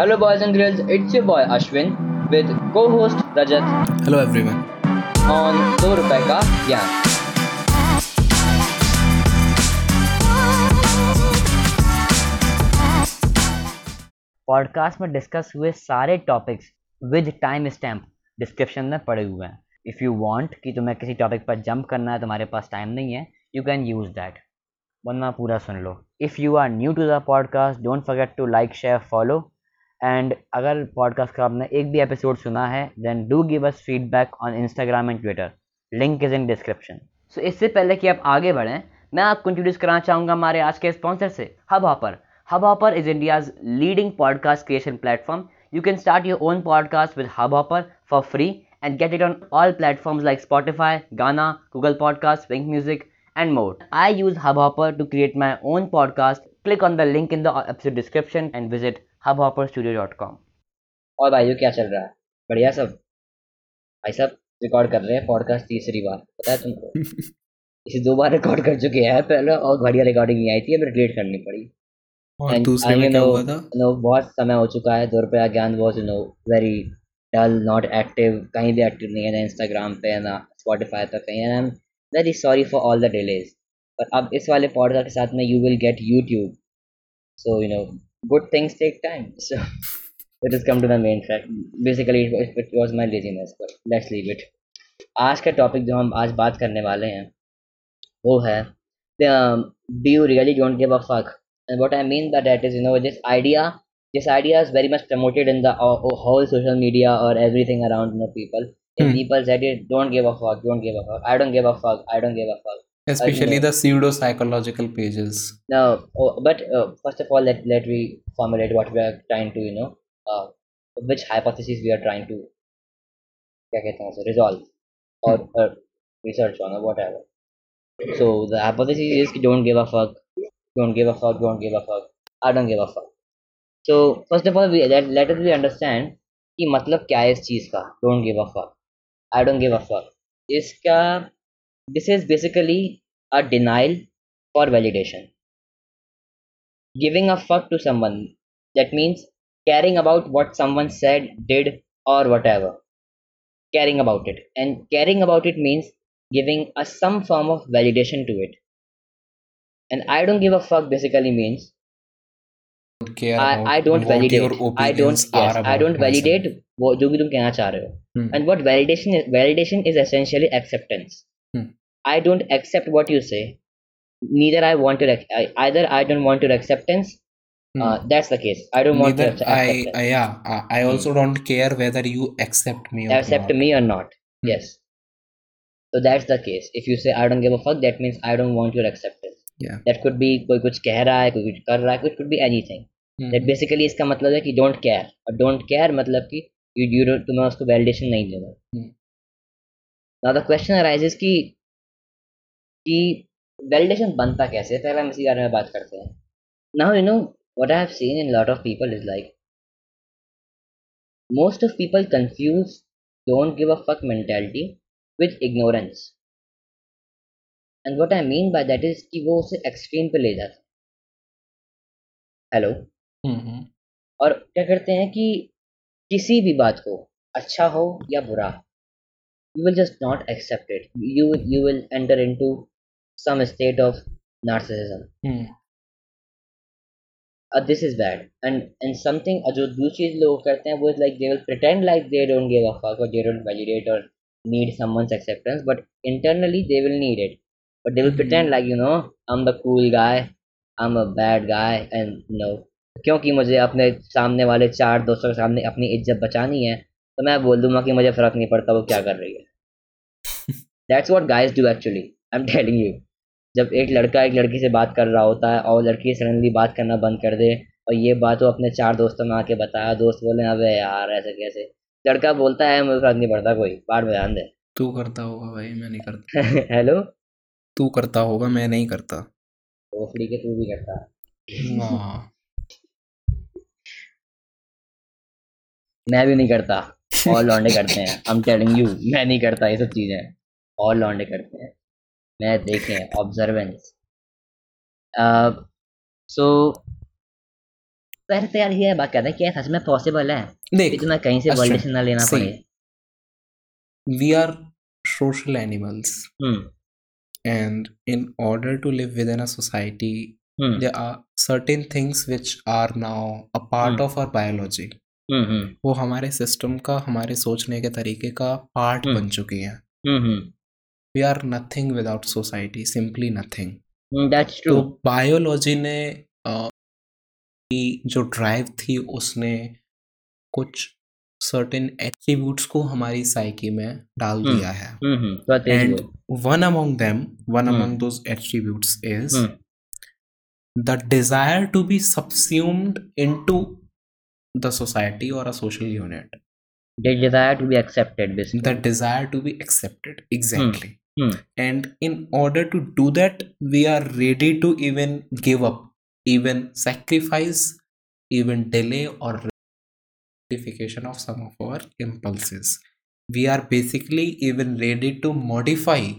Hello, boys and girls, it's your boy Ashwin with co host Rajat. Hello everyone. on दो रुपए का ज्ञान podcast में discuss हुए सारे topics with time stamp description में पड़े हुए हैं। इफ़ यू वांट कि तुम्हें किसी टॉपिक पर जंप करना है तुम्हारे पास टाइम नहीं है यू कैन यूज़ दैट वरना पूरा सुन लो। If you are new to the podcast don't forget to like share follow and अगर पॉडकास्ट का आपने एक भी एपिसोड सुना है then do give us feedback on Instagram and Twitter link is in description so इससे पहले कि आप आगे बढ़ें मैं आपको इंट्रोड्यूस कराना चाहूँगा हमारे आज के स्पॉन्सर से Hubhopper Hubhopper is India's leading podcast creation platform you can start your own podcast with Hubhopper for free and get it on all platforms like Spotify, Ghana, Google Podcasts, Wink Music, and more. I use Hubhopper to create my own podcast. Click on the link in the episode description and visit hubhopperstudio.com. और भाइयों क्या चल रहा है? बढ़िया सब? भाई सब रिकॉर्ड कर रहे हैं पॉडकास्ट तीसरी बार पता है तुमको? इसे दो बार रिकॉर्ड कर चुके हैं पहले और बढ़िया रिकॉर्डिंग नहीं आई थी अब डिलीट करनी पड़ी। और दूसरे में क्या हुआ था? नो बहुत समय हो चुका है दो रुपया ज्ञान was no very dull not active कहीं भी एक्टिव नहीं है ना इंस्टाग्राम पे ना स्पॉटिफाई पे कहीं I'm very sorry for all the delays पर अब इस वाले पॉडकास्ट के साथ में you will get YouTube so you know Good things take time so it has come to the main fact basically it was, it was my laziness but let's leave it आज का topic जो हम आज बात करने वाले हैं वो है do you really don't give a fuck and what i mean by that is you know this idea this idea is very much promoted in the uh, uh, whole social media or everything around you know people and Hmm. people said it don't give a fuck don't give a fuck i don't give a fuck i don't give a fuck especially know. the pseudo psychological pages now oh, but uh, first of all let, let we formulate what we are trying to you know uh, which hypothesis we are trying to क्या कहते हैं उसे resolve or uh, research on or whatever so the hypothesis is कि don't give a fuck don't give a fuck don't give a fuck I don't give a fuck so first of all we let, let us we understand कि मतलब क्या है इस चीज़ का don't give a fuck I don't give a fuck इसका this is basically a denial for validation giving a fuck to someone that means caring about what someone said did or whatever caring about it and caring about it means giving a some form of validation to it and i don't give a fuck basically means don't care i, about I don't what validate your i don't opinions are yes, i about don't myself. validate वो जो भी तुम कहना चाह रहे हो Hmm. and what validation is validation is essentially acceptance Hmm. i don't accept what you say neither i want ac- I, either i don't want your acceptance Hmm. uh, that's the case i don't want your Neither I, I yeah I, I Hmm. also don't care whether you accept me or accept not. me or not Hmm. yes so that's the case if you say i don't give a fuck that means i don't want your acceptance yeah that could be कोई कुछ कह रहा है कोई कुछ कर रहा है it could be anything Hmm. that basically इसका मतलब है कि don't care और don't care मतलब कि you, you don't, तुम्हें उसको validation नहीं देना Hmm. now the question arises कि कि वैलिडेशन बनता कैसे पहले हम इसी बारे में बात करते हैं। Now you know what I have seen in lot of people is like most of people confuse don't give a fuck mentality with ignorance and what I mean by that is कि वो उसे extreme पे ले जाते hello हम्म, हम्म। और क्या करते हैं कि किसी भी बात को अच्छा हो या बुरा हो You will just not accept it you you will enter into some state of narcissism Hmm. This is bad and and something जो दूसरी चीज लोग करते हैं वो is like they will pretend like they don't give a fuck और they don't validate और need someone's acceptance but internally they will need it but they will Mhm. Pretend like you know I am the cool guy I am a bad guy and no क्योंकि मुझे अपने सामने वाले चार दोस्तों के सामने अपनी इज्जत बचानी है तो मैं बोल दूंगा कि मुझे फर्क नहीं पड़ता वो क्या कर रही है That's what guys do actually I'm telling you जब एक लड़का एक लड़की से बात कर रहा होता है और लड़की सडनली बात करना बंद कर दे और ये बात वो अपने चार दोस्तों में आके बताया दोस्त बोले अबे यार ऐसे कैसे? लड़का बोलता है मुझे फ़र्क नहीं पड़ता कोई बाद में ध्यान दे. तू करता होगा भाई मैं नहीं करता। हेलो तू करता होगा मैं नहीं करता। ओफड़ी के तू भी करता। हाँ। मैं भी नहीं करता। और लौंडे करते हैं। I'm telling you मैं नहीं करता ये सब चीज़ें। और लौंडे करते हैं। मैं देखें ऑब्जर्वेंस सो पहले तो यार ये बात कहते हैं क्या सच में पॉसिबल है देख तुम्हें कहीं से अच्छा, वॉलिडेशन ना लेना पड़े। We are social animals hmm. and in order to live within a society hmm. there are certain things which are now a part Hmm. of our biology हम्म हम्म। वो हमारे सिस्टम का हमारे सोचने के तरीके का पार्ट Hmm. बन चुकी हैं। हम्म हम्म। We are nothing without society simply nothing biology ने uh, जो ड्राइव थी उसने कुछ सर्टेन एट्रीब्यूट्स को हमारी साइकी में डाल दिया है। And one among them one among those attributes is the desire to be subsumed into the society और a social unit desire to be accepted the desire to be accepted exactly Hmm. And in order to do that, we are ready to even give up, even sacrifice, even delay or modification of some of our impulses. We are basically even ready to modify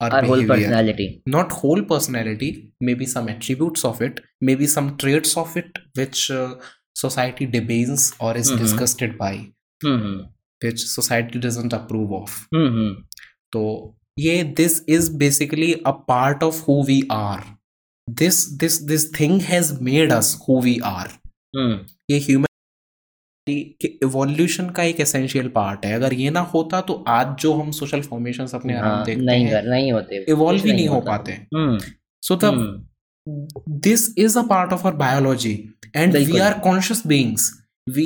our, our whole personality. Not whole personality, maybe some attributes of it, maybe some traits of it which uh, society debates or is mm-hmm. disgusted by, mm-hmm. which society doesn't approve of. Mm-hmm. So ये this is basically a part of who we are this this this thing has made us who we are ये human evolution का एक essential part है। अगर ये ना होता तो आज जो हम सोशल फॉर्मेशन अपने आराम हाँ, देखते नहीं, हैं नहीं होते। इवॉल्व ही नहीं, हो पाते। So the this is a part of our biology and we are conscious beings we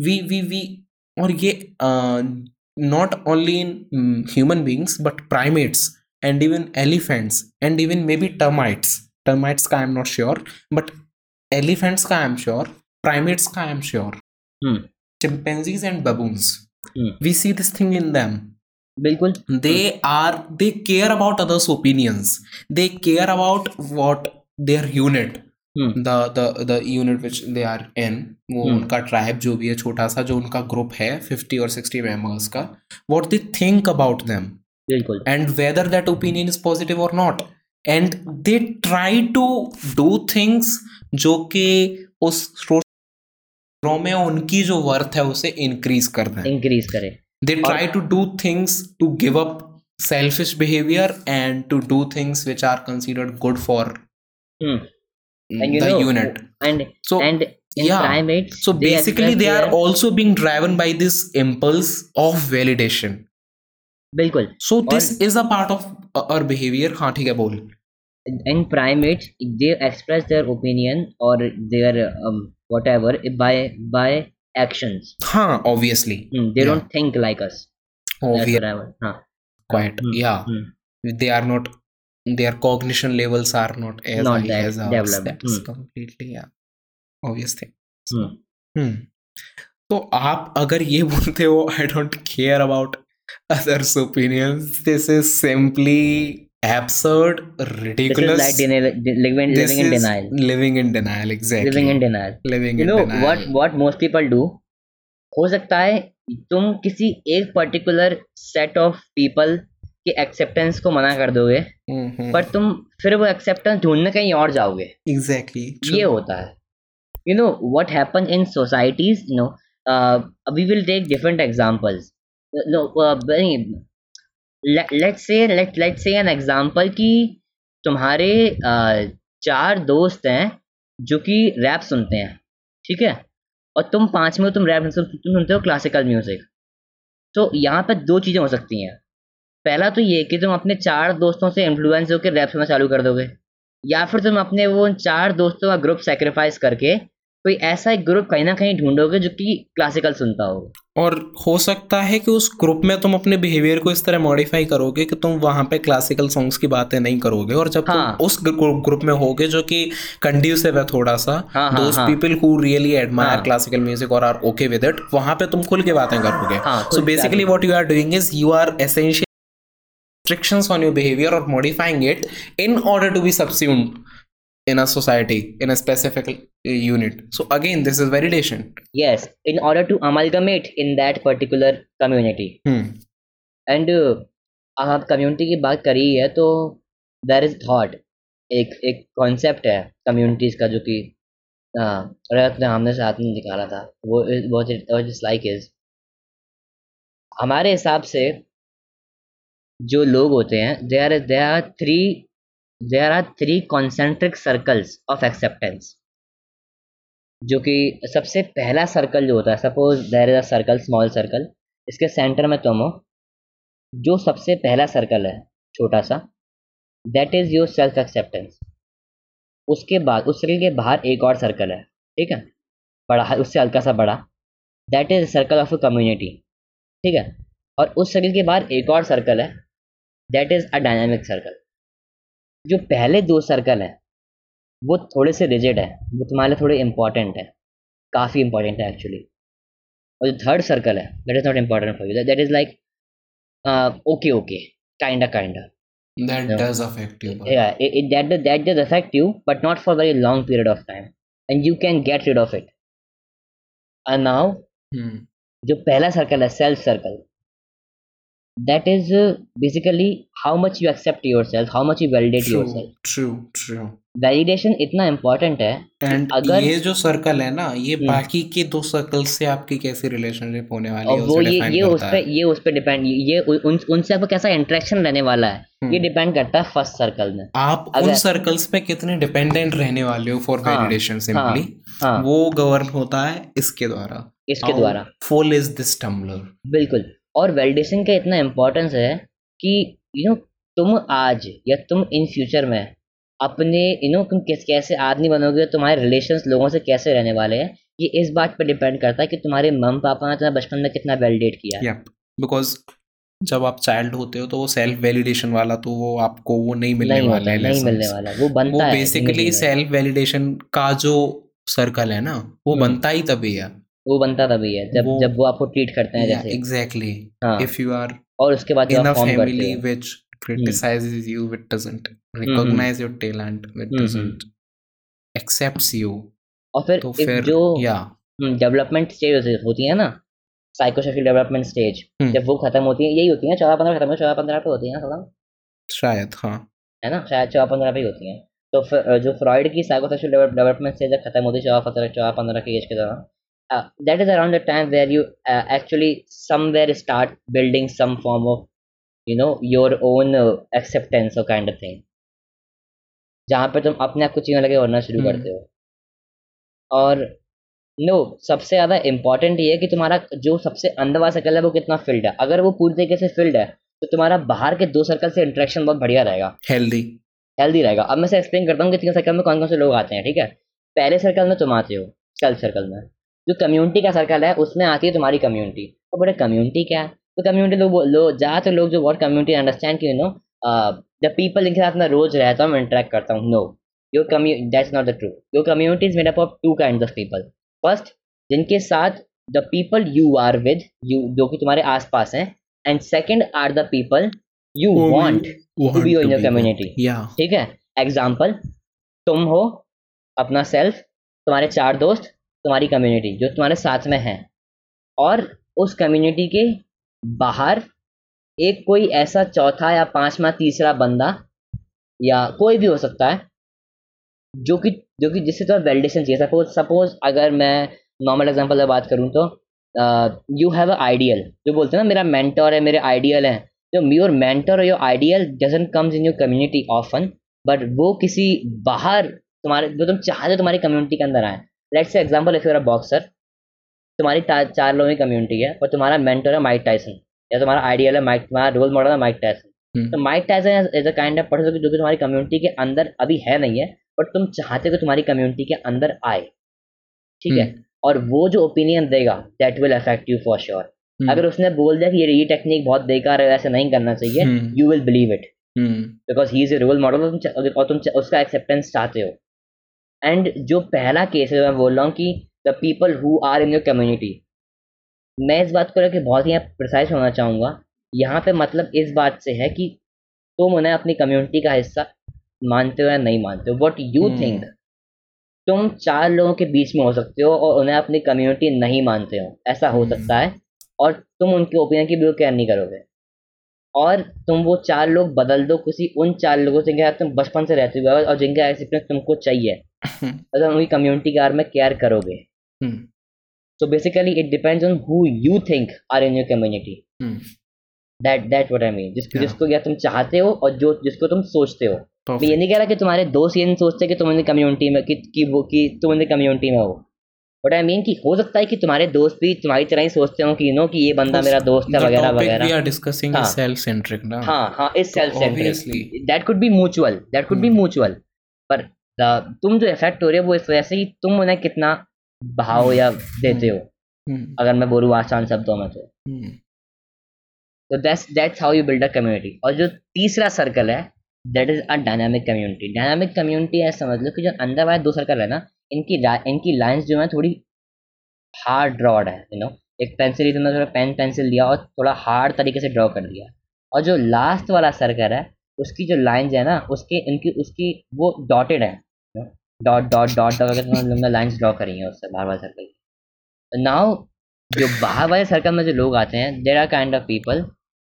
we we we और ये not only in mm, human beings but primates and even elephants and even maybe termites termites का I'm not sure but elephants का I'm sure primates का I'm sure hmm chimpanzees and baboons hmm we see this thing in them बिल्कुल they are they care about others opinions they care about what their unit Unit which they are in वो उनका tribe जो भी है छोटा सा जो उनका ग्रुप है फिफ्टी और सिक्सटी मेंबर्स का what they think about them and whether that opinion is positive और not and they try to do things जो कि उस में उनकी जो वर्थ है उसे इंक्रीज कर दें। इंक्रीज करें। They try to do things to give up selfish behaviour and to do things which are considered good for and you the know unit and so and in yeah. primates so they basically they are also being driven by this impulse of validation बिल्कुल so और- this is a part of uh, our behavior हाँ ठीक है बोल in primates they express their opinion or their um, whatever by by actions हाँ obviously Hmm, they Yeah. don't think like us that's obviously what हाँ quite Hmm, yeah hmm. they are not their cognition levels are not as Not high that as ours developed. that's Hmm. completely yeah obvious thing So, Hmm. हम्म तो आप अगर ये बोलते हो I don't care about others opinions this is simply absurd this is like denial, living this living in denial living in denial exactly living in denial living you in know denial what what most people do हो सकता है तुम किसी एक particular set of people कि acceptance को मना कर दोगे हम्म, हम्म। पर तुम फिर वो एक्सेप्टेंस ढूँढने कहीं और जाओगे। एग्जैक्टली exactly, ये होता है। You know what happen in societies no we will take different examples an example कि तुम्हारे uh, चार दोस्त हैं जो कि रैप सुनते हैं ठीक है? और तुम पाँच में तुम रैप सुनते हो क्लासिकल म्यूज़िक तो यहाँ पर दो चीज़ें हो सकती हैं। पहला तो ये कि तुम अपने चार दोस्तों से इन्फ्लुएंस होकर रैप सुनना चालू कर दोगे या फिर तुम अपने वो उन चार दोस्तों का ग्रुप सेक्रीफाइस करके कोई ऐसा एक ग्रुप कहीं ना कहीं ढूंढोगे जो कि क्लासिकल सुनता हो और हो सकता है कि उस ग्रुप में तुम अपने बिहेवियर को इस तरह मॉडिफाई करोगे कि तुम वहाँ पे क्लासिकल सॉन्ग्स की बातें नहीं करोगे और जब हाँ। तुम उस ग्रुप में होगे जो कि कंड्यूसिव है थोड़ा सा those. People who really admire. Classical music और आर ओके विद इट वहाँ पे तुम खुल के बातें करोगे so basically what you are doing is you are essentially restrictions on your behavior or modifying it in order to be subsumed in a society in a specific uh, unit so again this is validation yes in order to amalgamate in that particular community hmm. And आप community की बात करी है तो there is thought एक एक concept है communities का जो कि रजत ने हमने से हाथ में निकाला था वो जस्ट लाइक इज़ हमारे हिसाब से जो लोग होते हैं they are they are three there are three concentric circles of acceptance जो कि सबसे पहला सर्कल जो होता है suppose there is a circle small circle इसके सेंटर में तुम हो, जो सबसे पहला सर्कल है, छोटा सा that is your self acceptance उसके बाद, उस सर्कल के बाहर एक और सर्कल है, ठीक है? बड़ा, उससे हल्का सा बड़ा. That is circle of a community ठीक है? और उस सर्कल के बाहर एक और सर्कल है that is a dynamic circle जो पहले दो सर्कल हैं वो थोड़े से रिजिड है वो तुम्हारे लिए थोड़े इंपॉर्टेंट है काफ़ी इंपॉर्टेंट है एक्चुअली और जो थर्ड सर्कल है that is not important for you that is like okay okay kinda kinda that No. does affect you but yeah it, it, that that does affect you but not for a very long period of time. And you can get rid of it. And now hmm. जो पहला circle है self circle that is uh, basically how much you accept yourself how much you validate true yourself. true true. Validation इतना important है and अगर- ये जो circle है ना ये हम्म। बाकी के दो सर्कल से आपकी कैसी रिलेशनशिप होने वाली है वो ये ये उस पे ये उस पे डिपेंड ये उन उनसे आपको कैसा इंटरेक्शन रहने वाला है हम्म। ये डिपेंड करता है फ़र्स्ट सर्कल में। आप उन अगर- सर्कल्स पे कितने डिपेंडेंट रहने वाले हो फॉर वैलिडेशन सिंपली वो गवर्न होता है इसके द्वारा। इसके द्वारा। फुल इज़ दिस टम्बलर बिल्कुल। और वैलिडेशन का इतना इम्पोर्टेंस है कि यू नो तुम आज या तुम इन फ्यूचर में अपने यू नो तुम किस कैसे आदमी बनोगे तुम्हारे रिलेशंस लोगों से कैसे रहने वाले हैं ये इस बात पर डिपेंड करता है कि तुम्हारे मम पापा ने तुम्हें बचपन में कितना वैलिडेट किया बिकॉज़ जब आप चाइल्ड होते हो तो वो सेल्फ वैलिडेशन वाला तो वो आपको वो नहीं मिलने नहीं वाला है नहीं। मिलने वाला वो वो बनता है बेसिकली सेल्फ वैलिडेशन का जो सर्कल है ना वो हम्म। बनता ही तभी है वो बनता तभी है जब वो- जब वो आपको ट्रीट करते हैं जैसे। एग्जैक्टली हाँ। इफ़ यू आर और उसके बाद family हो। which criticizes you which doesn't hmm. recognize your talent which hmm, doesn't accepts you और फिर तो फिर जो या डेवलपमेंट स्टेज होती है ना साइकोसोशल डेवलपमेंट स्टेज। जब वो खत्म होती है यही होती है चौदह पंद्रह खत्म चौदह पंद्रह पे होती है ना थोड़ा शायद हाँ। है ना? शायद चौदह पंद्रह पे ही होती हैं। तो फिर जो फ्रॉइड की साइकोसोशल डेवलपमेंट स्टेज खत्म होती है चौदह पंद्रह चौदह पंद्रह की एज के दौरान that is around the time where you actually somewhere start building some form of you know your own acceptance और काइंड ऑफ़ थिंग जहाँ पे तुम अपने आप को चीज़ें लगे करना शुरू हम्म। करते हो। और नो सबसे ज़्यादा इम्पोर्टेंट ये है कि तुम्हारा जो सबसे अंदर वाला सर्कल है वो कितना फिल्ड है। अगर वो पूरी तरीके से फिल्ड है तो तुम्हारा बाहर के दो सर्कल से इंटरेक्शन बहुत बढ़िया रहेगा। हेल्दी हेल्दी रहेगा। अब मैं से एक्सप्लेन करता हूँ कि तीन सर्कल में कौन कौन से लोग आते हैं ठीक है? पहले सर्कल में तुम आते हो सेल्फ सर्कल में। जो कम्युनिटी का सर्कल है उसमें आती है तुम्हारी कम्युनिटी तो बोले कम्युनिटी क्या? है तो कम्युनिटी लोग लोग ज़्यादातर लोग जो वर्ड कम्युनिटी अंडरस्टैंड कि यू नो द पीपल जिनके साथ मैं रोज रहता हूँ इंटरेक्ट करता हूँ no your community that's not the true your community is made up of two kind of people first जिनके साथ the people you are with you जो कि तुम्हारे आसपास हैं and second are the people you want to your be with. community. yeah. ठीक है? Example तुम हो अपना सेल्फ तुम्हारे चार दोस्त तुम्हारी कम्युनिटी जो तुम्हारे साथ में है। और उस कम्युनिटी के बाहर एक कोई ऐसा चौथा या पांचवा, तीसरा बंदा या कोई भी हो सकता है, जो कि जो कि जिससे तुम्हें वैलिडेशन चाहिए। सपोज़ सपोज़ अगर मैं नॉर्मल एग्जांपल में बात करूँ तो यू हैव अ आइडियल जो बोलते हैं ना, मेरा मेंटर है, मेरे आइडियल हैं। जो योर मेंटर और your ideal doesn't comes in your community often but वो किसी बाहर तुम्हारे, जो तुम चाहते हो तुम्हारी कम्युनिटी के अंदर आए। Let's say example if you are a boxer तुम्हारी चार लोगों की कम्युनिटी है और तुम्हारा मेंटर है माइक टाइसन या तुम्हारा आइडियल है माइक तुम्हारा रोल मॉडल है माइक टाइसन हम्म। तो Mike Tyson is a kind of person जो कि तुम्हारी कम्युनिटी के अंदर अभी है नहीं है बट तुम चाहते हो तुम्हारी कम्युनिटी के अंदर आए। ठीक है? और वो जो ओपिनियन देगा that will affect you for sure hmm, अगर उसने बोल दिया कि ये ये टेक्निक बहुत बेकार है ऐसे नहीं करना चाहिए हम्म, you will believe it hmm, because he is a role model और तुम उसका एक्सेप्टेंस चाहते हो। एंड जो पहला केस है मैं बोल रहा हूँ कि the people who are in your community मैं इस बात को लेकर बहुत ही प्रिसाइज होना चाहूँगा। यहाँ पे मतलब इस बात से है कि तुम उन्हें अपनी कम्युनिटी का हिस्सा मानते हो या नहीं मानते हो। What you. थिंक तुम चार लोगों के बीच में हो सकते हो और उन्हें अपनी कम्युनिटी नहीं मानते हो। ऐसा हो हम्म। सकता है और तुम उनके ओपिनियन की बिल्कुल केयर नहीं करोगे। और तुम वो चार लोग बदल दो किसी उन चार लोगों से जिनके साथ तुम बचपन से रहते हुए हो और जिनका एक्सपीरियंस तुमको चाहिए। अगर उनकी कम्युनिटी के बारे में केयर करोगे हम्म, basically it it on on who you think are in your community. Hmm, that that what i mean. जिस, Yeah. जिसको क्या तुम चाहते हो और जो जिसको तुम सोचते हो। मैं ये नहीं कह रहा कि तुम्हारे दोस्त ये नहीं सोचते कि तुम उनकी कम्युनिटी में कि, कि वो कि तुम उनकी कम्युनिटी में हो। बट आई मीन कि हो सकता है कि तुम्हारे दोस्त भी तुम्हारी तरह ही सोचते हो कि यू नो कि ये बंदा मेरा दोस्त है वगैरह वगैरह। are discussing हाँ. is self-centric ना। हाँ हाँ इस self centric that could be mutual that could be. Mutual पर तुम जो इफ़ेक्ट हो रहे हो वो इस वजह से कि तुम उन्हें कितना भाव या देते हो। हम्म, अगर मैं बोलूँ आसान शब्दों में तो। हम्म, तो that's that's how you build a community और जो तीसरा सर्कल है that is a dynamic community dynamic community ऐसा समझ लो कि जो अंदर वाले दो सर्कल है ना इनकी इनकी लाइंस जो है थोड़ी हार्ड ड्रॉड है यू नो एक पेंसिल ही तुमने थोड़ा पेन पेंसिल लिया और थोड़ा हार्ड तरीके से ड्रॉ कर दिया। और जो लास्ट वाला सर्कल है उसकी जो लाइंस है ना उसके इनकी उसकी वो डॉटेड है। डॉट डॉट डॉट डॉट करके लाइंस ड्रॉ करी हैं उससे बाहर वाले सर्कल की। नाउ जो बाहर वाले सर्कल में जो लोग आते हैं there are kind of people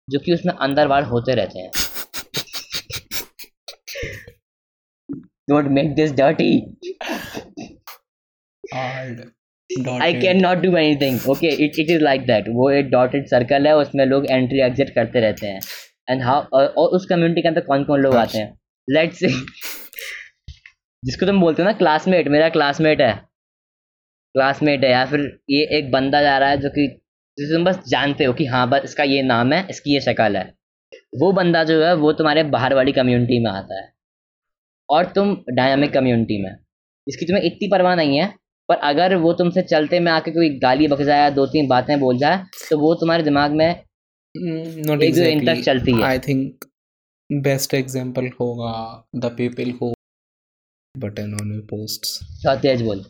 जो कि उसमें अंदर बाहर होते रहते हैं। Don't make this dirty. I. Can not do anything okay it it is like that वो एक डॉटेड सर्कल है उसमें लोग एंट्री एग्जिट करते रहते हैं। एंड हाउ और उस कम्युनिटी के अंदर कौन कौन लोग आते हैं? लेट्स से जिसको तुम बोलते हो ना क्लासमेट मेरा क्लासमेट है। क्लासमेट है या फिर ये एक बंदा जा रहा है जो कि जिसे तुम बस जानते हो कि हाँ बस इसका ये नाम है इसकी ये शक्ल है। वो बंदा जो है वो तुम्हारे बाहर वाली कम्युनिटी में आता है। और तुम डायनामिक कम्युनिटी में। इसकी तुम्हें इतनी परवाह नहीं है पर अगर वो तुमसे चलते में आके कोई गाली बक जाए दो तीन बातें बोल जाए तो वो तुम्हारे दिमाग में Mm, not एक तक चलती है I think best example होगा people who button on your posts. थोड़ा तेज बोल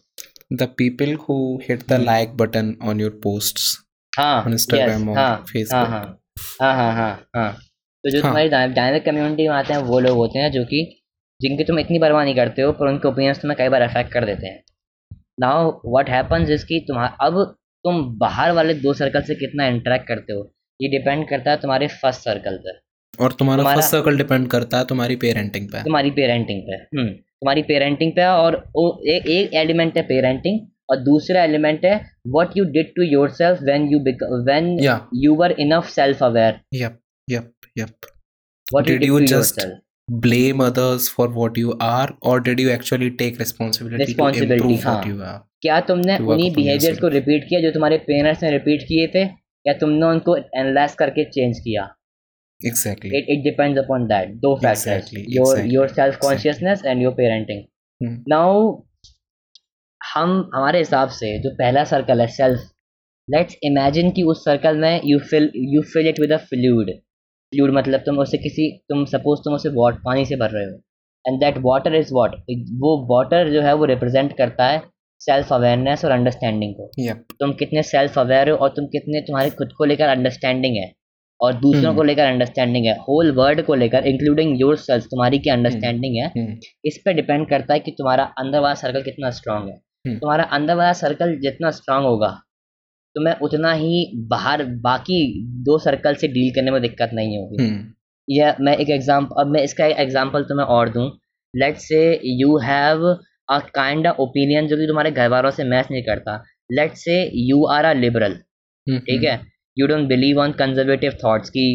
people who hit the Hmm. like button on your posts हाँ Instagram yes, or हाँ हाँ. हाँ हाँ हाँ हाँ हाँ तो जो हाँ. तुम्हारी डायनामिक कम्युनिटी में आते हैं वो लोग होते हैं जो कि जिनकी तुम इतनी परवाह नहीं करते हो पर उनके ओपिनियंस तुम्हें कई बार अफेक्ट कर देते हैं नाउ व्हाट हैपन्स इज़ कि तुम्हारा अब तुम बाहर वाले दो सर्कल से कितना इंटरेक्ट करते हो ये डिपेंड करता है तुम्हारे फ़र्स्ट सर्कल पर। और तुम्हारा फ़र्स्ट सर्कल डिपेंड करता है तुम्हारी पेरेंटिंग पे। तुम्हारी पेरेंटिंग पे। हम्म तुम्हारी पेरेंटिंग पे और एक एलिमेंट है पेरेंटिंग और दूसरा एलिमेंट है what you did to yourself when you when you were enough self aware Yep, yep, yep. What you did you to just yourself Blame others for what you are, or did you actually take responsibility, Responsibility, to improve हाँ. what you are? क्या तुमने उन्हीं behaviours को repeat किया जो तुम्हारे parents ने repeat किए थे? या तुमने उनको एनालाइज करके चेंज किया? Exactly. It it depends upon that दो factors your your self consciousness and your parenting. Now हम हमारे हिसाब से जो पहला सर्कल है सेल्फ लेट्स इमेजिन कि उस सर्कल में you fill you fill it with a fluid fluid मतलब तुम उसे किसी तुम सपोज़ तुम उसे वाट पानी से भर रहे हो. And that water is what वो वाटर जो है वो रिप्रेजेंट करता है सेल्फ अवेयरनेस और अंडरस्टैंडिंग को. तुम कितने सेल्फ अवेयर हो और तुम कितने तुम्हारे खुद को लेकर अंडरस्टैंडिंग है और दूसरों हम्म। को लेकर अंडरस्टैंडिंग है होल वर्ल्ड को लेकर इंक्लूडिंग योर सेल्फ तुम्हारी क्या अंडरस्टैंडिंग है Hmm. इस पर डिपेंड करता है कि तुम्हारा अंदर वाला सर्कल कितना स्ट्रांग है। तुम्हारा अंदर वाला सर्कल जितना स्ट्रांग होगा तुम्हें उतना ही बाहर बाकी दो सर्कल से डील करने में दिक्कत नहीं होगी Hmm. या मैं एक एग्ज़ाम्पल अब मैं इसका एग्ज़ाम्पल तुम्हें और दूँ let say you have a kind of opinion जो कि तुम्हारे घर वालों से मैच नहीं करता let say you are a liberal. ठीक है you don't believe on conservative thoughts की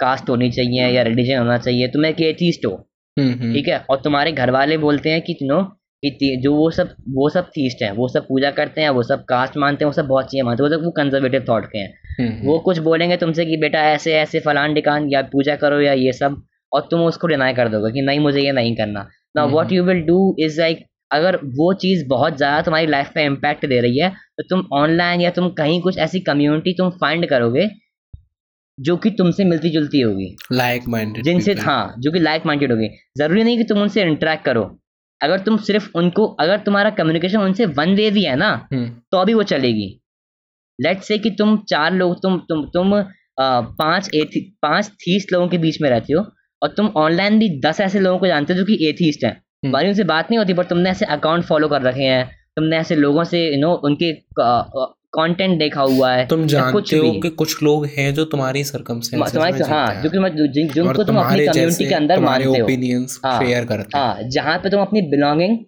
कास्ट होनी चाहिए या रिलीजन होना चाहिए तुम्हें के एथीस्ट हो Hmm. Hmm. ठीक है और तुम्हारे घर वाले बोलते हैं कि नो कि जो वो सब वो सब थीस्ट हैं वो सब पूजा करते हैं वो सब कास्ट मानते हैं वो सब बहुत चीज़ें मानते हैं वो सब वो कंजर्वेटिव थॉट के हैं Hmm. वो कुछ बोलेंगे तुमसे कि बेटा ऐसे ऐसे फलान डिकान या पूजा करो या ये सब और तुम उसको डिनाई कर दोगे कि नहीं मुझे ये नहीं करना ना what you will do is like अगर वो चीज़ बहुत ज़्यादा तुम्हारी लाइफ पे इम्पैक्ट दे रही है तो तुम ऑनलाइन या तुम कहीं कुछ ऐसी कम्युनिटी तुम फाइंड करोगे जो कि तुमसे मिलती जुलती होगी Like-minded. जिनसे हाँ जो कि लाइक माइंडेड होगी ज़रूरी नहीं कि तुम उनसे इंटरेक्ट करो अगर तुम सिर्फ़ उनको अगर तुम्हारा कम्युनिकेशन उनसे वन वे भी है ना Hmm. तो अभी वो चलेगी लेट्स से कि तुम चार लोग तुम तुम तुम पाँच एथी पाँच थीस्ट लोगों के बीच में रहते हो और तुम ऑनलाइन भी दस ऐसे लोगों को जानते हो जो कि एथीस्ट हैं हम्म। तुम्हारी उनसे बात नहीं होती पर तुमने ऐसे अकाउंट फॉलो कर रखे हैं। तुमने ऐसे लोगों से यू नो उनके कंटेंट देखा हुआ है तुम या कुछ हो कि कुछ लोग हैं जो तुम्हारी सर्कमस्टेंसेस तुम्हारी हाँ जो कि जिन- जिनको तुम अपनी कम्युनिटी के अंदर मानते हो। ओपिनियंस हाँ, शेयर करते हाँ जहाँ पे तुम अपनी बिलोंगिंग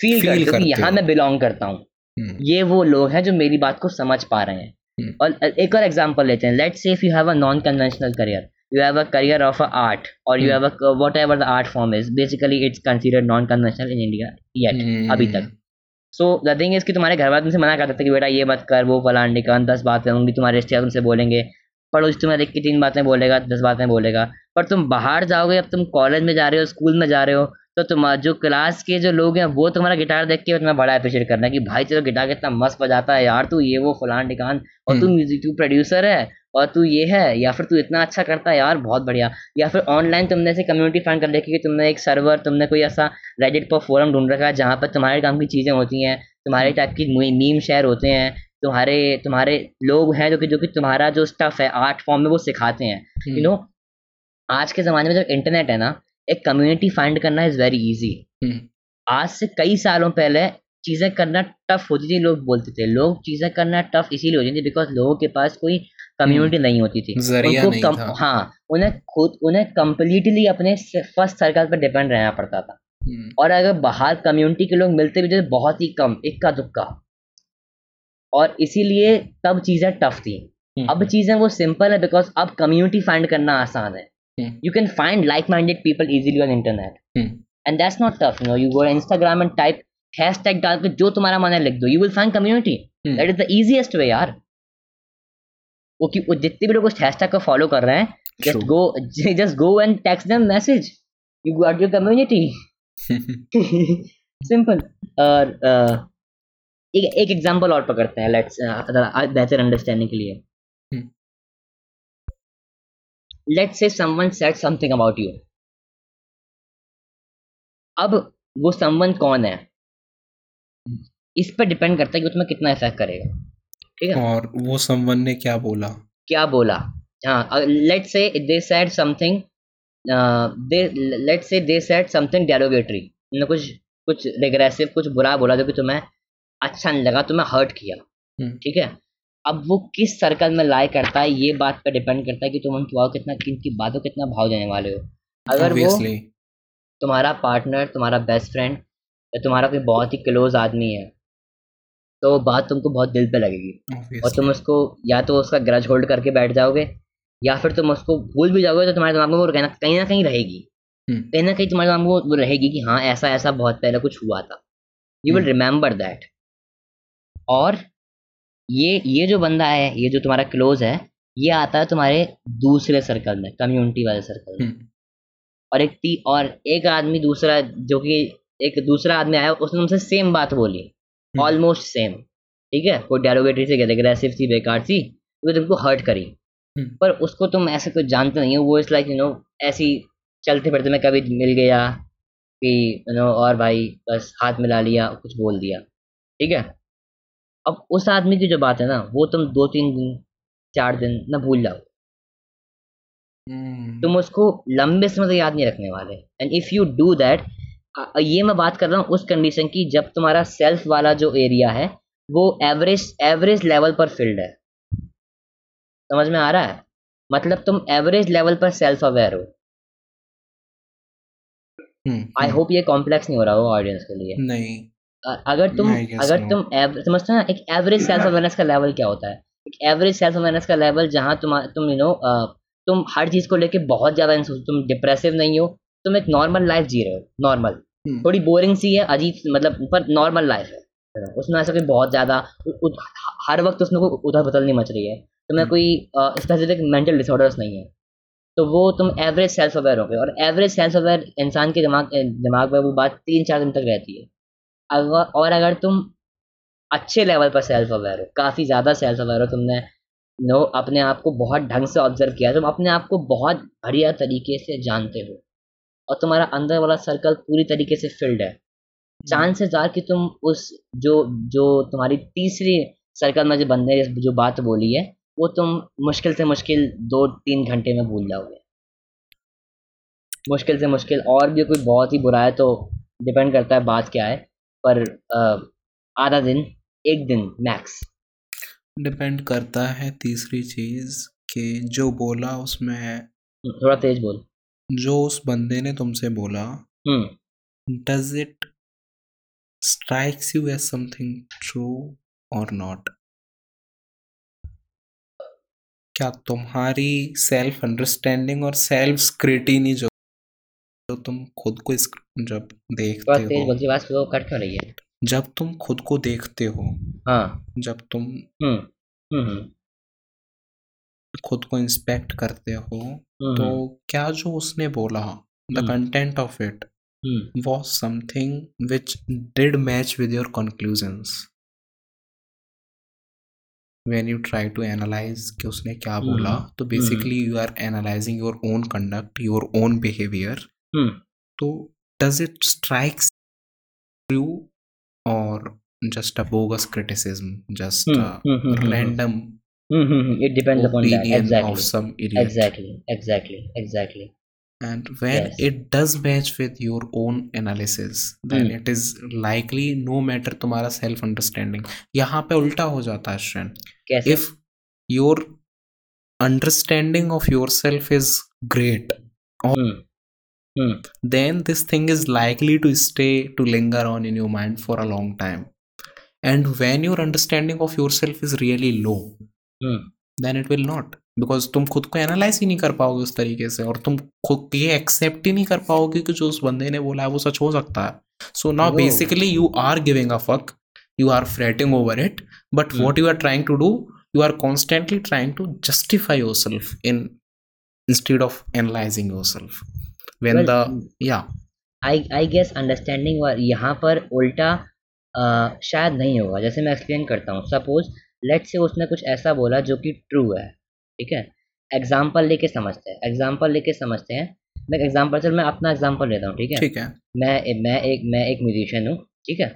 फील Feel करते हो कि यहाँ मैं बिलोंग करता हूँ। हम्म, ये वो लोग हैं जो मेरी बात को समझ पा रहे हैं। हम्म। और एक और एग्जांपल लेते हैं। Let's say if you have a non conventional career you have a career of a art or you Hmm. have a whatever the art form is. Basically it's considered non conventional in india yet अभी तक सो the thing is कि तुम्हारे घर वाले तुमसे मना कर देते कि बेटा ये मत कर वो फलान निकान दस बातें होंगी तुम्हारे रिश्तेदार तुमसे बोलेंगे। पड़ोसी तुम्हें देख के तीन बातें बोलेगा दस बातें बोलेगा। पर तुम बाहर जाओगे अब तुम कॉलेज में जा रहे हो स्कूल में जा रहे हो तो तुम्हारा जो क्लास के जो लोग हैं वो तुम्हारा गिटार देख के तुम्हें बड़ा अप्रिशिएट करना है कि भाई चलो गिटार कितना मस्त बजाता है यार तू ये वो फलान टिकान और तू हम्म। म्यूज़िक तू प्रोड्यूसर है और तू ये है या फिर तू इतना अच्छा करता है यार बहुत बढ़िया। या फिर ऑनलाइन तुमने ऐसे कम्युनिटी फाइंड कर रखी कि तुमने एक सर्वर तुमने कोई ऐसा रेडिट पर फोरम ढूंढ रखा है जहाँ पर तुम्हारे काम की चीज़ें होती हैं तुम्हारे टाइप की मीम शेयर होते हैं तुम्हारे तुम्हारे लोग हैं जो कि जो कि तुम्हारा जो स्टफ़ है आर्ट फॉर्म में वो सिखाते हैं। हम्म, यू नो आज के ज़माने में जब इंटरनेट है ना एक कम्युनिटी फाइंड करना इज़ वेरी इजी हम्म, आज से कई सालों पहले चीज़ें करना टफ होती थी लोग बोलते थे। लोग चीज़ें करना टफ इसीलिए होती थी बिकॉज़ लोगों के पास कोई कम्युनिटी नहीं होती थी। उनको नहीं कम, था। हाँ उन्हें खुद उन्हें कंप्लीटली अपने फ़र्स्ट सर्कल पर डिपेंड रहना पड़ता था। हम्म, और अगर बाहर कम्युनिटी के लोग मिलते भी थे तो बहुत ही कम इक्का दुक्का। और इसीलिए तब चीज़ें टफ थी। हम्म, अब चीज़ें वो सिंपल है बिकॉज़ अब कम्युनिटी फाइंड करना आसान है। हम्म, you can find like-minded people easily on internet hmm, and that's not tough you know you go on instagram and type hashtag डाल के जो तुम्हारा मन है लिख दो you will find community hmm, that is the easiest way यार वो कि वो जितने भी लोग उस hashtag को follow कर रहे हैं just True. go just go and text them message you got your community simple और uh, एक एक एग्जांपल और पकड़ते हैं लेट्स बेहतर अंडरस्टैंडिंग के लिए let's say someone said something about you अब वो समवन कौन है? इस पर डिपेंड करता है कि तुम्हें कितना इफ़ेक्ट करेगा। ठीक है? और वो समवन ने क्या बोला? क्या बोला? हाँ let's say they said something they let's say they said something derogatory उन्होंने कुछ कुछ रिग्रेसिव कुछ बुरा बोला जो कि तुम्हें अच्छा नहीं लगा तुम्हें हर्ट किया। हम्म, ठीक है? अब वो किस सर्कल में लाई करता है ये बात पर डिपेंड करता है कि तुम उनकी बात कितना किनकी बातों कितना भाव देने वाले हो। अगर वो तुम्हारा पार्टनर तुम्हारा बेस्ट फ्रेंड या तुम्हारा कोई बहुत ही क्लोज आदमी है तो वो बात तुमको बहुत दिल पे लगेगी। Obviously. और तुम उसको या तो उसका ग्रज होल्ड करके बैठ जाओगे या फिर तुम उसको भूल भी जाओगे तो तुम्हारे दिमाग में वो कहीं ना कहीं ना कहीं रहेगी। हम्म, कहीं ना कहीं तुम्हारे दिमाग में वो- रहेगी कि हाँ ऐसा ऐसा बहुत पहले कुछ हुआ था। You will. रिमेंबर दैट और ये ये जो बंदा है ये जो तुम्हारा क्लोज है ये आता है तुम्हारे दूसरे सर्कल में कम्युनिटी वाले सर्कल में। हम्म, और एक ती और एक आदमी दूसरा जो कि एक दूसरा आदमी आया उसने तुमसे सेम बात बोली। ऑलमोस्ट सेम ठीक है? कोई डेरोगेटरी से एग्रेसिव थी बेकार थी वो तुमको हर्ट करी। हम्म, पर उसको तुम ऐसे कुछ जानते नहीं हो वो इस लाइक यू नो ऐसी चलते फिरते में कभी मिल गया कि यू नो और भाई बस हाथ मिला लिया कुछ बोल दिया। ठीक है? अब उस आदमी की जो बात है ना वो तुम दो तीन दिन चार दिन ना भूल जाओ। हम्म, तुम उसको लंबे समय तक याद नहीं रखने वाले। And if you do that ये मैं बात कर रहा हूँ उस कंडीशन की जब तुम्हारा सेल्फ वाला जो एरिया है वो एवरेज एवरेज लेवल पर फ़ील्ड है। समझ में आ रहा है? मतलब तुम एवरेज लेवल पर सेल्फ अवेयर हो। हम्म, आई हम्म, होप ये कॉम्प्लेक्स नहीं हो रहा हो ऑडियंस के लिए। नहीं। अगर तुम अगर तुम एव- समझते हो ना एक एवरेज सेल्फ अवेयरनेस का लेवल क्या होता है? एक एवरेज सेल्फ अवेयरनेस का लेवल जहाँ तुम तुम यू नो तुम हर चीज़ को लेके बहुत ज़्यादा तुम डिप्रेसिव नहीं हो तुम एक नॉर्मल लाइफ जी रहे हो नॉर्मल हम्म, थोड़ी बोरिंग सी है अजीब मतलब पर नॉर्मल लाइफ है उसमें ऐसा कोई बहुत ज़्यादा हर वक्त उसमें कोई उधर बदल नहीं मच रही है। तुम्हें हम्म। कोई स्पेसिफिक मेंटल डिसऑर्डर्स नहीं है। तो वो तुम एवरेज सेल्फ अवेयर हो गए और एवरेज सेल्फ अवेयर इंसान के दिमाग दिमाग में वो बात तीन चार दिन तक रहती है। अगर और अगर तुम अच्छे लेवल पर सेल्फ अवेयर हो काफ़ी ज़्यादा सेल्फ अवेयर हो तुमने नो अपने आप को बहुत ढंग से ऑब्ज़र्व किया तुम अपने आप को बहुत बढ़िया तरीके से जानते हो और तुम्हारा अंदर वाला सर्कल पूरी तरीके से फिल्ड है। चांसेस आर कि तुम उस जो जो तुम्हारी तीसरी सर्कल में जो बंदे ने जो बात बोली है वो तुम मुश्किल से मुश्किल दो तीन घंटे में भूल जाओगे। मुश्किल से मुश्किल और भी कोई बहुत ही बुरा है तो डिपेंड करता है बात क्या है। पर आधा दिन एक दिन मैक्स डिपेंड करता है तीसरी चीज़ कि जो बोला उसमें थोड़ा तेज बोल। जो उस बंदे ने तुमसे बोला हम्म। Does it strikes you as something true or not? क्या तुम्हारी सेल्फ अंडरस्टैंडिंग और सेल्फ स्क्रूटिनी जो तो तुम खुद को इस जब देखते बात हो। कट क्यों रही है? जब तुम खुद को देखते हो हाँ। जब तुम हम्म, हम्म, हम्म। खुद को इंस्पेक्ट करते हो तो क्या जो उसने बोला the content of it was something which did match with your conclusions when you try to analyse कि उसने क्या बोला तो basically you are analysing your own conduct your own behaviour hmm, तो does it strikes you or just a bogus criticism just hmm, a hmm, hmm, hmm, random hmm, hmm, hmm, it depends upon that opinion of some idiot exactly exactly exactly and when Yes. it does match with your own analysis then Hmm. it is likely no matter तुम्हारा self understanding यहाँ पे उल्टा हो जाता है श्रेन if your understanding of yourself is great hmm, hmm, then this thing is likely to stay to linger on in your mind for a long time. And when your understanding of yourself is really low hmm, then it will not because तुम खुद को analyse ही नहीं कर पाओगे उस तरीके से और तुम खुद ये एक्सेप्ट ही नहीं कर पाओगे कि जो उस बंदे ने बोला है वो सच हो सकता है। So now basically you are giving a fuck you are fretting over it but Hmm. What you are trying to do you are constantly trying to justify your self in instead of analysing your self when Well, the या I I guess understanding यहाँ पर उल्टा अ, शायद नहीं होगा। जैसे मैं explain करता हूँ। सपोज़ लेट से उसने कुछ ऐसा बोला जो कि ट्रू है। ठीक है? एग्ज़ाम्पल लेके समझते हैं। एग्ज़ाम्पल लेके समझते हैं। मैं एग्ज़ाम्पल चल मैं अपना एग्ज़ाम्पल लेता हूँ। ठीक है? ठीक है। मैं मैं एक मैं एक म्यूजिशियन हूँ। ठीक है?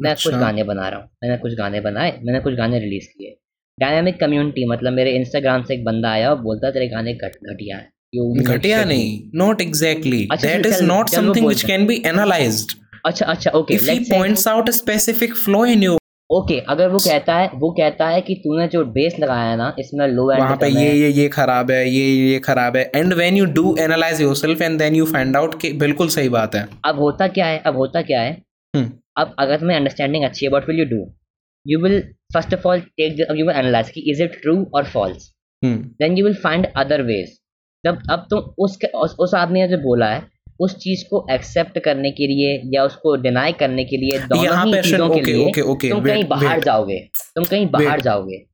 मैं अच्छा। कुछ। गाने बना रहा हूँ। मैंने कुछ गाने बनाए। मैंने कुछ गाने रिलीज़ किए। डायनामिक कम्युनिटी मतलब मेरे इंस्टाग्राम से एक बंदा आया और बोलता तेरे गाने घट घटिया है। घटिया upset me." नहीं not exactly that is not something which है। कैन बी एनालाइज्ड अच्छा अच्छा okay if he points out a specific flaw in you okay अगर वो कहता है वो कहता है कि तूने जो बेस लगाया है ना इसमें लो एंड वहाँ पे ये ये ये खराब है ये ये खराब है। And when you do analyse yourself and then you find out कि बिल्कुल सही बात है। अब होता क्या है अब होता क्या है? हम्म। अब अगर तुम्हें अंडरस्टैंडिंग अच्छी है what will you do you will first of all take you will analyse कि इज़ इट ट्रू और false then you will find other ways जब अब तुम उसके उस, उस आदमी ने जो बोला है उस चीज़ को एक्सेप्ट करने के लिए या उसको डिनाई करने के लिए दोनों ही चीज़ों के लिए ओके ओके तुम कहीं बाहर जाओगे तुम कहीं बाहर जाओगे।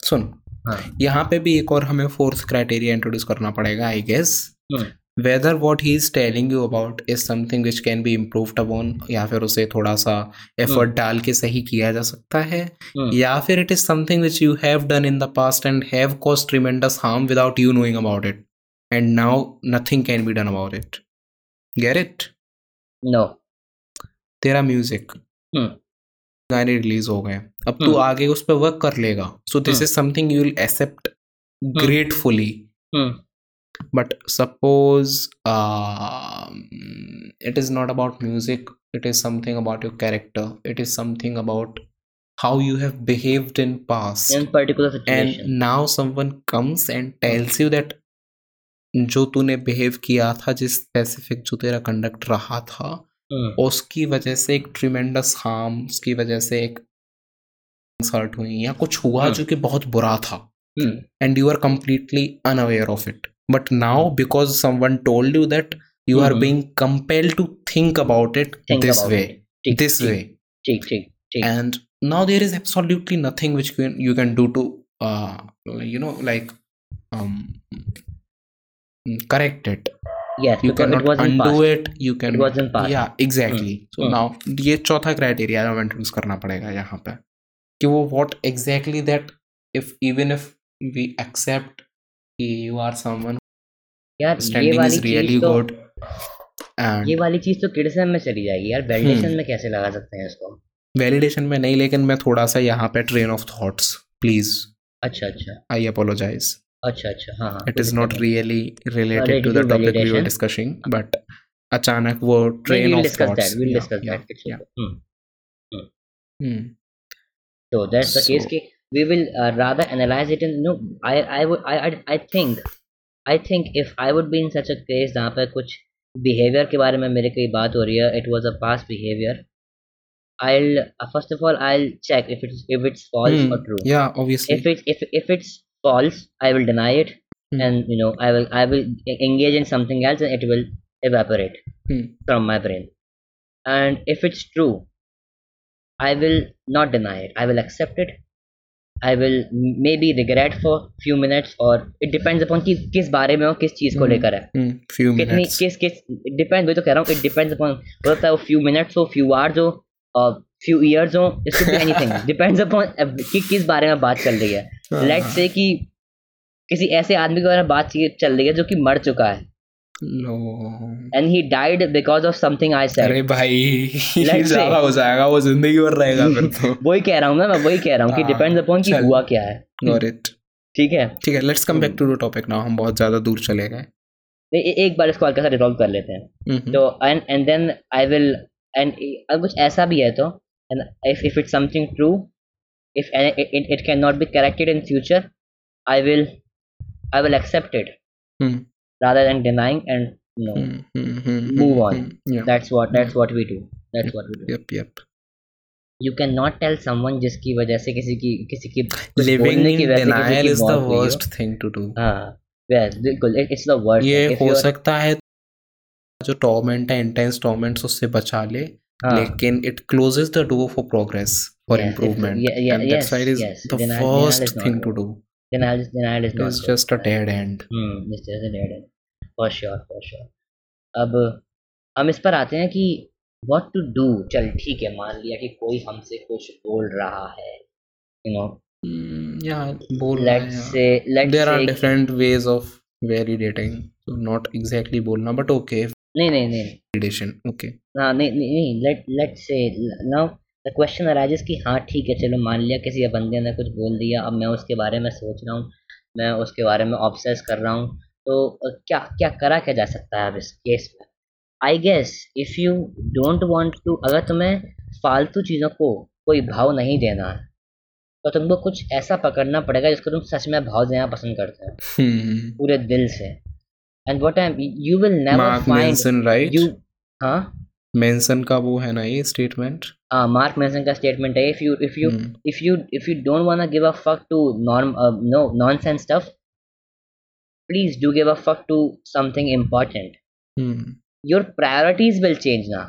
सुन हाँ। यहाँ पे भी एक और हमें फोर्थ क्राइटेरिया इंट्रोड्यूस करना पड़ेगा I guess hmm, whether what he is telling you about is something which can be improved upon या फिर उसे थोड़ा सा एफर्ट डाल के सही किया जा सकता है हम्म, या फिर it is something which you have done in the past and have cause tremendous harm without you knowing about it and now nothing can be done about it get it no तेरा music hmm, गाने release हो गए अब तू हम्म। आगे उस पर work कर लेगा so this hmm. Is something you will accept gratefully hmm, but suppose um, it is not about music it is something about your character it is something about how you have behaved in past in particular and situation now someone comes and tells you that जो तूने behave किया था जिस specific जो तेरा conduct रहा था उसकी वजह से एक ट्रिमेंडस हार्म उसकी वजह से एक हर्ट हुई या कुछ हुआ जो कि बहुत बुरा था। And you are completely unaware of it but now because someone told you that you are being compelled to think about it this way this way and now there is absolutely nothing which you can do to you know like correct it yes you cannot it undo past it you can it was in past yeah exactly mm. so Hmm. now ये चौथा criteria हमें introduce करना पड़ेगा यहाँ पे कि वो what exactly that if even if we accept कि you are someone यार ये वाली is really तो good and ये वाली चीज़ तो क्रिटिसिज्म में चली जाएगी यार वैलिडेशन हम्म। में कैसे लगा सकते हैं इसको वैलिडेशन में नहीं लेकिन मैं थोड़ा सा यहाँ पे ट्रेन ऑफ़ थॉट्स प्लीज़ अच्छा अच्छा आई अपोलोजाइज अच्छा अच्छा हाँ it is not really related to the topic we were discussing but अचानक वो train of thoughts we will discuss that hmm तो दैट्स द केस कि we will rather analyse it in no I I would I I think I think if I would be in such a case जहाँ पर कुछ behaviour के बारे में मेरे कई बात हो रही है it was a past behaviour I first of all I check if it's if it's false और ट्रू या obviously if it's if it's false, I will deny it, Hmm. and you know I will I will e- engage in something else, and it will evaporate Hmm. from my brain. And if it's true, I will not deny it. I will accept it. I will m- maybe regret for few minutes, or it depends upon कि किस बारे में हो किस चीज को Hmm. लेकर है Hmm, few कितनी minutes. किस किस डिपेंड वही तो कह रहा हूँ इट डिपेंड्स अपॉन हो सकता है वो फ्यू मिनट्स हो फ्यू आवर्स हो और फ्यू इयर्स हो it could be anything depends upon कि किस बारे में बात चल रही है हाँ, लेट्स हाँ. से कि किसी ऐसे आदमी के बारे में बात चल रही है जो कि मर चुका है. And he died because of something I said अरे भाई ज़्यादा हो जाएगा वो ज़िंदगी भर रहेगा फिर तो। वही कह रहा हूँ मैं वही कह रहा हूँ कि हाँ, डिपेंड्स अपॉन कि हुआ क्या है। Got it. ठीक है। ठीक है let's come back to the topic now हम बहुत ज़्यादा दूर चले गए। ए- एक बार इसको हल्का सा रिजॉल्व कर लेते हैं। हम्म, तो and and then I will and कुछ ऐसा भी है तो and if if it's something true if it it can not be corrected in future I will I will accept it hmm, rather than denying and no hmm, hmm, hmm, Move hmm, on. Hmm, yeah. that's what that's what we do that's what we do Yep, yep. you cannot tell someone जिसकी वजह से किसी की किसी की कुछ Living बोलने की in वजह से किसी denial की is the मौत हुई हो। worst thing to do. हाँ yes बिल्कुल it- it's the worst ये If हो you're- सकता है जो टॉर्मेंट है इंटेंस टॉर्मेंट्स उससे बचा ले हाँ, लेकिन it closes the door for progress for Yes, improvement yeah, yeah, and yes, why it is yes. the Denial- denial worst is thing to do denial denial is not it's just a dead end hmm it's just a dead end for sure for sure अब हम इस पर आते हैं कि what to do चल ठीक है मान लिया कि कोई हमसे कुछ बोल रहा है you know Hmm, yeah बोल रहा है let's say let's there are say different ways of validating so not exactly बोलना but okay नहीं नहीं नहीं validation okay हाँ नहीं नहीं नहीं let let say now the question arises कि हाँ ठीक है चलो मान लिया किसी बंदे ने कुछ बोल दिया अब मैं उसके बारे में सोच रहा हूँ मैं उसके बारे में ऑब्सेस कर रहा हूँ तो क्या क्या करा क्या जा सकता है अब इस केस में? I guess if you don't want to अगर तुम्हें फालतू चीज़ों को कोई भाव नहीं देना है तो तुमको कुछ ऐसा पकड़ना पड़ेगा जिसको तुम सच में भाव देना पसंद करते हो। hmm. पूरे दिल से। And what time you will never find you हाँ? मेंशन का वो है ना ये स्टेटमेंट मार्क मेंशन का स्टेटमेंट है if you if you if you if you don't want to give a fuck to norm no nonsense stuff please do give a fuck to something important your priorities will change ना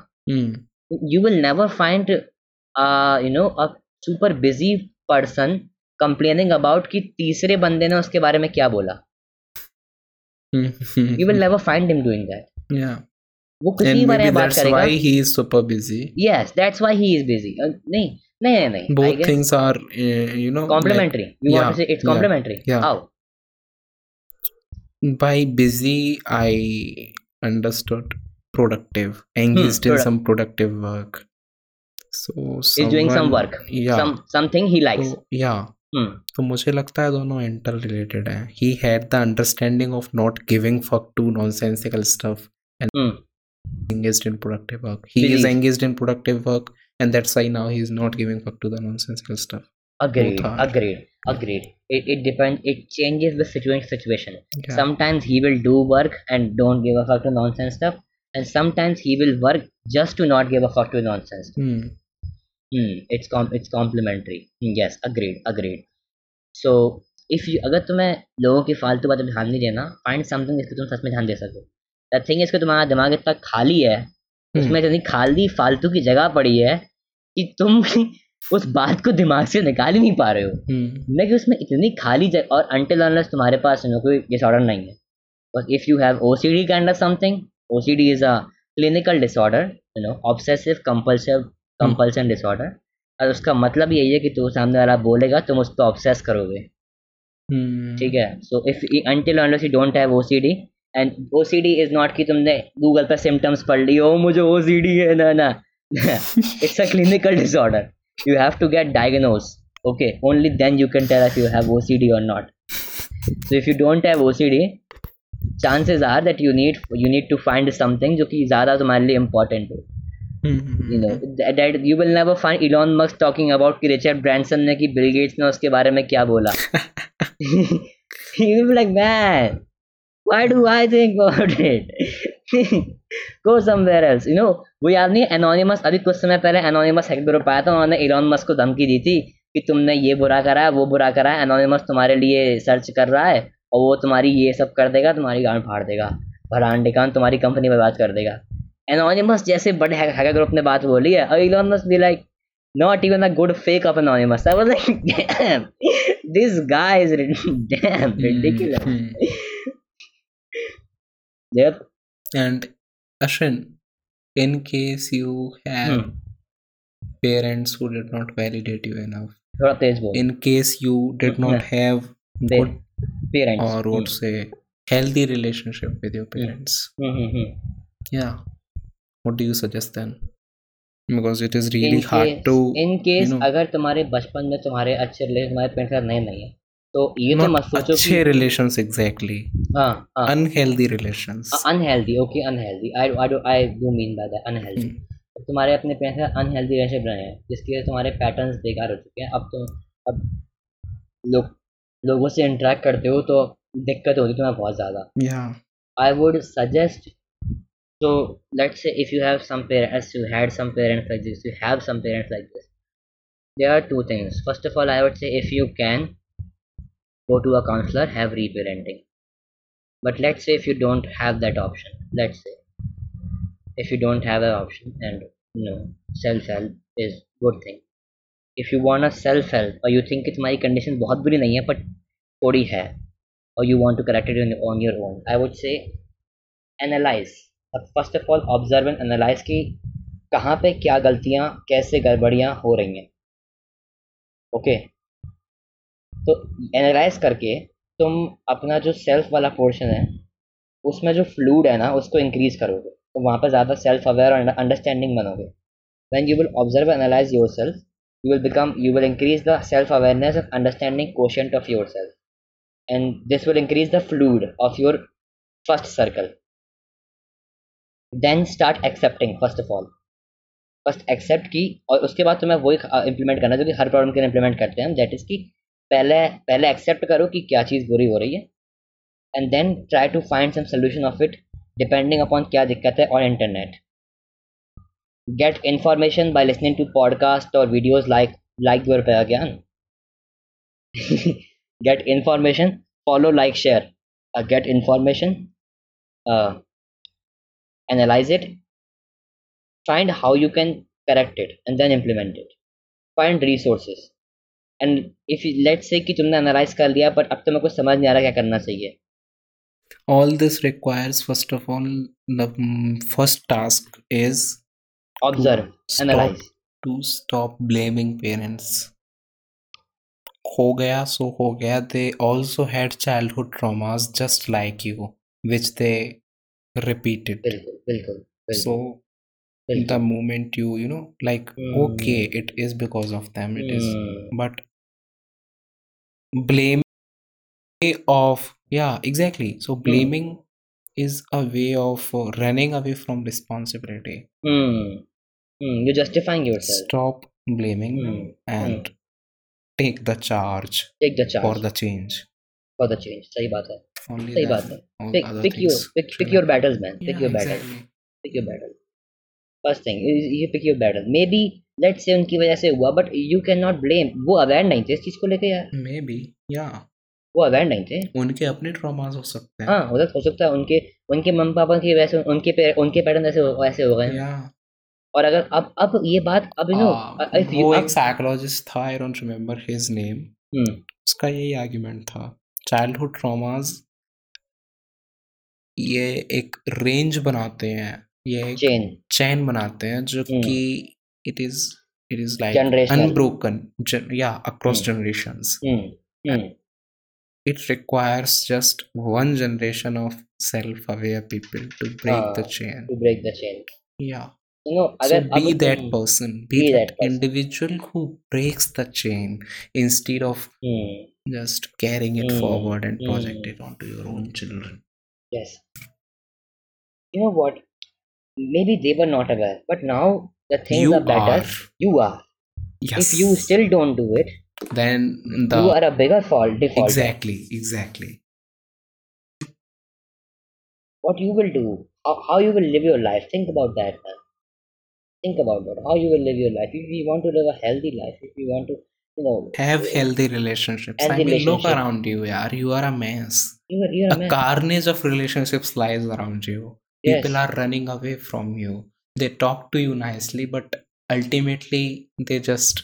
you will never find you know a super busy person complaining about कि तीसरे बंदे ने उसके बारे में क्या बोला। You will never find him doing that या वो खुशी के बारे में बात करेगा। Why he is super busy yes that's why he is busy नहीं नहीं नहीं नहीं both things are you know complementary you want to say it's complementary how by busy I understood productive engaged in some productive work so is doing some work some something he likes या Hmm. तो मुझे लगता है दोनों inter related है. He had the understanding of not giving for to nonsensical stuff and engaged in productive work he is engaged in productive work and that's why now he is not giving fuck to the nonsensical stuff agreed agreed agreed it, it depends it changes with situation situation yeah. sometimes he will do work and don't give a fuck to nonsense stuff and sometimes he will work just to not give a fuck to nonsense Hmm. hmm. it's com it's complementary Hmm, yes agreed agreed so if you अगर तुम्हें लोगों की फालतू बातों पे ध्यान नहीं देना find something जिसको तुम सच में ध्यान दे सको द थिंग इसको तुम्हारा दिमाग इतना खाली है Hmm. उसमें इतनी खाली फालतू की जगह पड़ी है कि तुम उस बात को दिमाग से निकाल ही नहीं पा रहे हो Hmm. मैं कि उसमें इतनी खाली जगह और अनटिल अनलेस तुम्हारे पास you कोई डिसऑर्डर नहीं है बस if you have OCD kind of something OCD is a clinical disorder you know obsessive compulsive compulsion disorder और उसका मतलब यही है कि तू सामने वाला बोलेगा तुम उस पर ऑब्सेस करोगे Hmm. ठीक है so if until unless you don't have OCD and O C D is not की तुमने गूगल पर सिम्टम्स पढ़ ली हो मुझे ओ सी डी है ना ना। It's a clinical disorder you have to get diagnose okay only then you can tell if you have O C D और not so if you don't have O C D chances are that you need you need to find something जो कि ज़्यादा तुम्हारे लिए important हो। hmm, hmm, hmm, Richard Branson ने कि Bill gets ने उसके बारे में क्या बोला। You like man why do I think about it? Go somewhere else. You know वो याद नहीं एनोनिमस अभी कुछ समय पहले एनोनिमस हैक ग्रुप आया था उन्होंने इलॉन मस्क को धमकी दी थी कि तुमने ये बुरा करा है वो बुरा करा है एनोनिमस तुम्हारे लिए सर्च कर रहा है और वो तुम्हारी ये सब कर देगा तुम्हारी गांड फाड़ देगा भरान डिकान तुम्हारी कंपनी बर्बाद कर देगा। एनोनिमस जैसे बड़े हैकर ग्रुप ने बात बोली है और Elon Musk be like even a good fake of anonymous. I was like damn this guy is rid- damn ridiculous Hmm. yep And Ashwin, in case you have Hmm. parents who did not validate you enough, थोड़ा तेज बोल in case you did not have They- good parents or would say healthy relationship with your parents, Hmm, hmm, hmm. yeah, what do you suggest then? Because it is really in hard case, to in case you know- अगर तुम्हारे बचपन में तुम्हारे अच्छे relation तुम्हारे parents के साथ नहीं नहीं है तो ये मैं मत सोचो अच्छे रिलेशंस एग्जैक्टली हाँ unhealthy relations unhealthy okay unhealthy I I do I do mean by that unhealthy तुम्हारे अपने पैसे अनहेल्दी रिलेशन बनाए हैं जिसके लिए तुम्हारे पैटर्न्स बेकार हो चुके हैं। अब तो अब लोग लोगों से इंटरेक्ट करते हो तो दिक्कत होती तुम्हें बहुत ज़्यादा। आई वुड सजेस्ट तो let say if you have some parents you had some parents like this you have some parents like this there are two things first of all I would say if you can go to a counselor have reparenting but let's say if you don't have that option let's say if you don't have an option and you know self-help is good thing if you want a self-help or you think कि तुम्हारी condition बहुत बुरी नहीं है but थोड़ी है or you want to correct it on, on your own i would say analyze first of all observe and analyze कि कहाँ पे क्या गलतियाँ कैसे गड़बड़ियाँ हो रही हैं ओके तो एनालाइज करके तुम अपना जो सेल्फ वाला पोर्शन है, उसमें जो फ्लूड है ना, उसको इंक्रीज करोगे। तो वहाँ पर ज़्यादा सेल्फ अवेयर और अंडरस्टैंडिंग बनोगे। When you will observe analyze your self you will become you will increase the self awareness of understanding question of your self and this will increase the fluid of your first circle then start accepting first of all first accept की, और उसके बाद तुम्हें वही uh, implement करना जो कि हर problem के इंप्लीमेंट करते हैं दैट इज़ की पहले पहले एक्सेप्ट करो कि क्या चीज़ बुरी हो रही है and then try to find some solution of it depending upon क्या दिक्कत है और internet get information by listening to podcast और वीडियोज़ लाइक लाइक यूर पे अज्ञान get information follow like share get information analyze it find how you can correct it and then implement it find resources and if you say कि तुमने analyse कर लिया but अब तो मैं कुछ समझ नहीं आ रहा क्या करना चाहिए। All this requires first of all the first task is observe analyze to stop blaming parents हो गया सो हो गया. They also had childhood just like you which they repeated बिल्कुल so the moment you you know like okay it is because of them it is but blame of yeah exactly so blaming is a way of uh, running away from responsibility Hmm. Hmm. You're justifying yourself. stop blaming Hmm. and take the charge Take the charge for for the change the, change. सही बात है. only सही then बात है. all Pick, other pick your things pick, pick should your happen. battles, man. Pick yeah your battles. exactly Pick your battle. First thing, you, you pick your battle. Maybe let's say उनकी वजह से हुआ, but you cannot blame. वो aware नहीं थे इस चीज़ को लेके यार. maybe yeah वो अवेयर नहीं थे. उनके अपने ट्रॉमास हो सकते हैं। हाँ हो सकता हो सकता है उनके उनके मम्मी पापा की वजह से उनके पे, उनके पैटर्न ऐसे हो- ऐसे हो गए। और अगर अब अब ये बात अब यू नो यू वो एक साइकोलॉजिस्ट था I don't remember his name उसका यही आर्ग्यूमेंट था। चाइल्डहुड ट्रॉमास ये एक रेंज बनाते हैं। ये एक चेन चैन बनाते हैं जो हम्म। कि it is it is like unbroken gen- yeah across mm. generations. Mm. Mm. it requires just one generation of self-aware people to break uh, the chain. to break the chain. Yeah. You know, so be that person be, be that, that person. individual who breaks the chain instead of hmm. just carrying it hmm. forward and hmm. project it onto your own children. Yes. You know what? Maybe they were not aware but now the things you are better. are. You are. yes. If you still don't do it, then the you are a bigger fault default. exactly exactly. What you will do how, how you will live your life think about that man. Think about that how you will live your life. If you want to live a healthy life if you want to you know. Have healthy relationships. Healthy i mean look around you yaar. You are a mess. You are, you're a a man carnage of relationships lies around you. Yes. People are running away from you they talk to you nicely but ultimately they just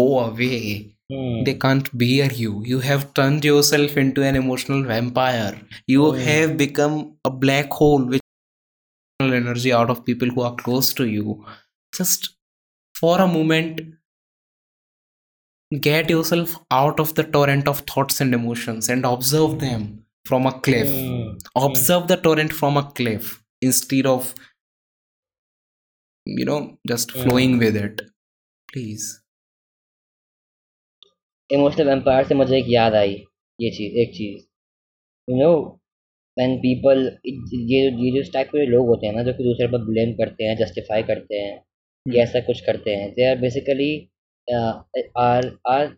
go away Hmm. they can't bear you you have turned yourself into an emotional vampire you Hmm. have become a black hole with energy out of people who are close to you just for a moment get yourself out of the torrent of thoughts and emotions and observe them from a cliff Hmm. observe the torrent from a cliff instead of you know just Hmm. flowing with it please emotional empire से मुझे एक याद आई ये चीज़ एक चीज़ you know when people ये ये जो टाइप के लोग होते हैं ना जो कि दूसरे पर ब्लेम करते हैं जस्टिफाई करते हैं या ऐसा कुछ करते हैं they are basically are are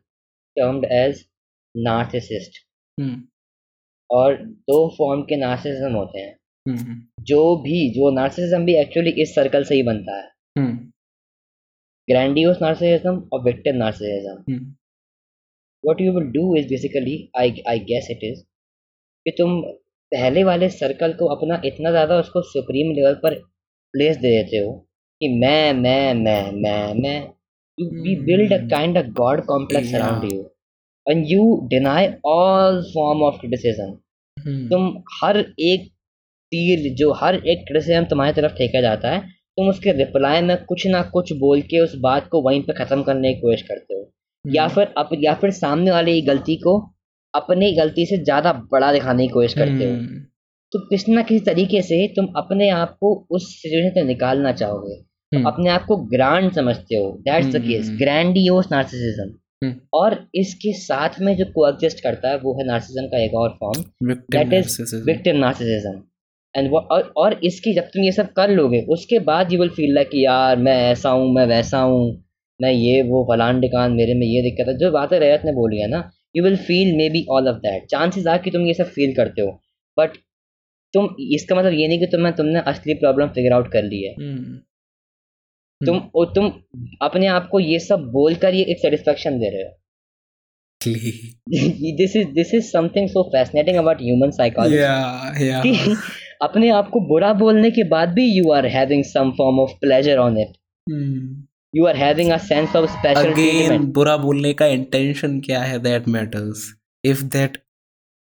termed as narcissist Hmm. और दो फॉर्म के नार्सिसिज्म होते हैं Hmm. हम्म, हम्म। जो भी जो नार्सिसिज्म भी एक्चुअली इस सर्कल से ही बनता है। हम्म। ग्रैंडियोस नार्सिसिज्म और victim narcissism what you will do is basically I I guess it is कि तुम पहले वाले सर्कल को अपना इतना ज़्यादा उसको सुप्रीम लेवल पर प्लेस दे देते हो कि मैं मैं मैं मैं मैं you we build a kind of god complex around you and you deny all form of criticism तुम हर एक तीर जो हर एक क्रिटिसिज्म तुम्हारी तरफ़ फेंका जाता है तुम उसके रिप्लाई में कुछ ना कुछ बोल के उस बात को वहीं पे ख़त्म करने की कोशिश करते हो या Hmm. फिर अप या फिर सामने वाले की गलती को अपनी गलती से ज़्यादा बड़ा दिखाने की कोशिश करते हो Hmm. तो किसी ना किसी तरीके से तुम अपने आप को उस सिचुएशन से निकालना चाहोगे Hmm. अपने आप को ग्रांड समझते हो that's the case hmm. Grandiose narcissism. और इसके साथ में जो कोएग्जिस्ट करता है वो है नार्सिसिज्म का एक और form that is. Victim narcissism and और, और इसकी जब तुम ये सब कर लोगे उसके बाद यू विल फील लाइक कि यार मैं ऐसा हूँ मैं वैसा हूँ मैं ये वो फलान डिकान मेरे में ये दिक्कत है। जो बातें रैयत ने बोली है ना you will feel maybe all of that chances are कि तुम ये सब फील करते हो। बट तुम इसका मतलब ये नहीं कि तुम्हें तुमने असली प्रॉब्लम फिगर आउट कर ली है। Hmm. तुम और तुम अपने आप को ये सब बोलकर ये एक सेटिस्फेक्शन दे रहे हो। This is this is something so fascinating about human psychology अपने आप को बुरा बोलने के बाद भी you are having some form of pleasure on it you are having a sense of special again बुरा बोलने का इंटेंशन क्या है that matters if that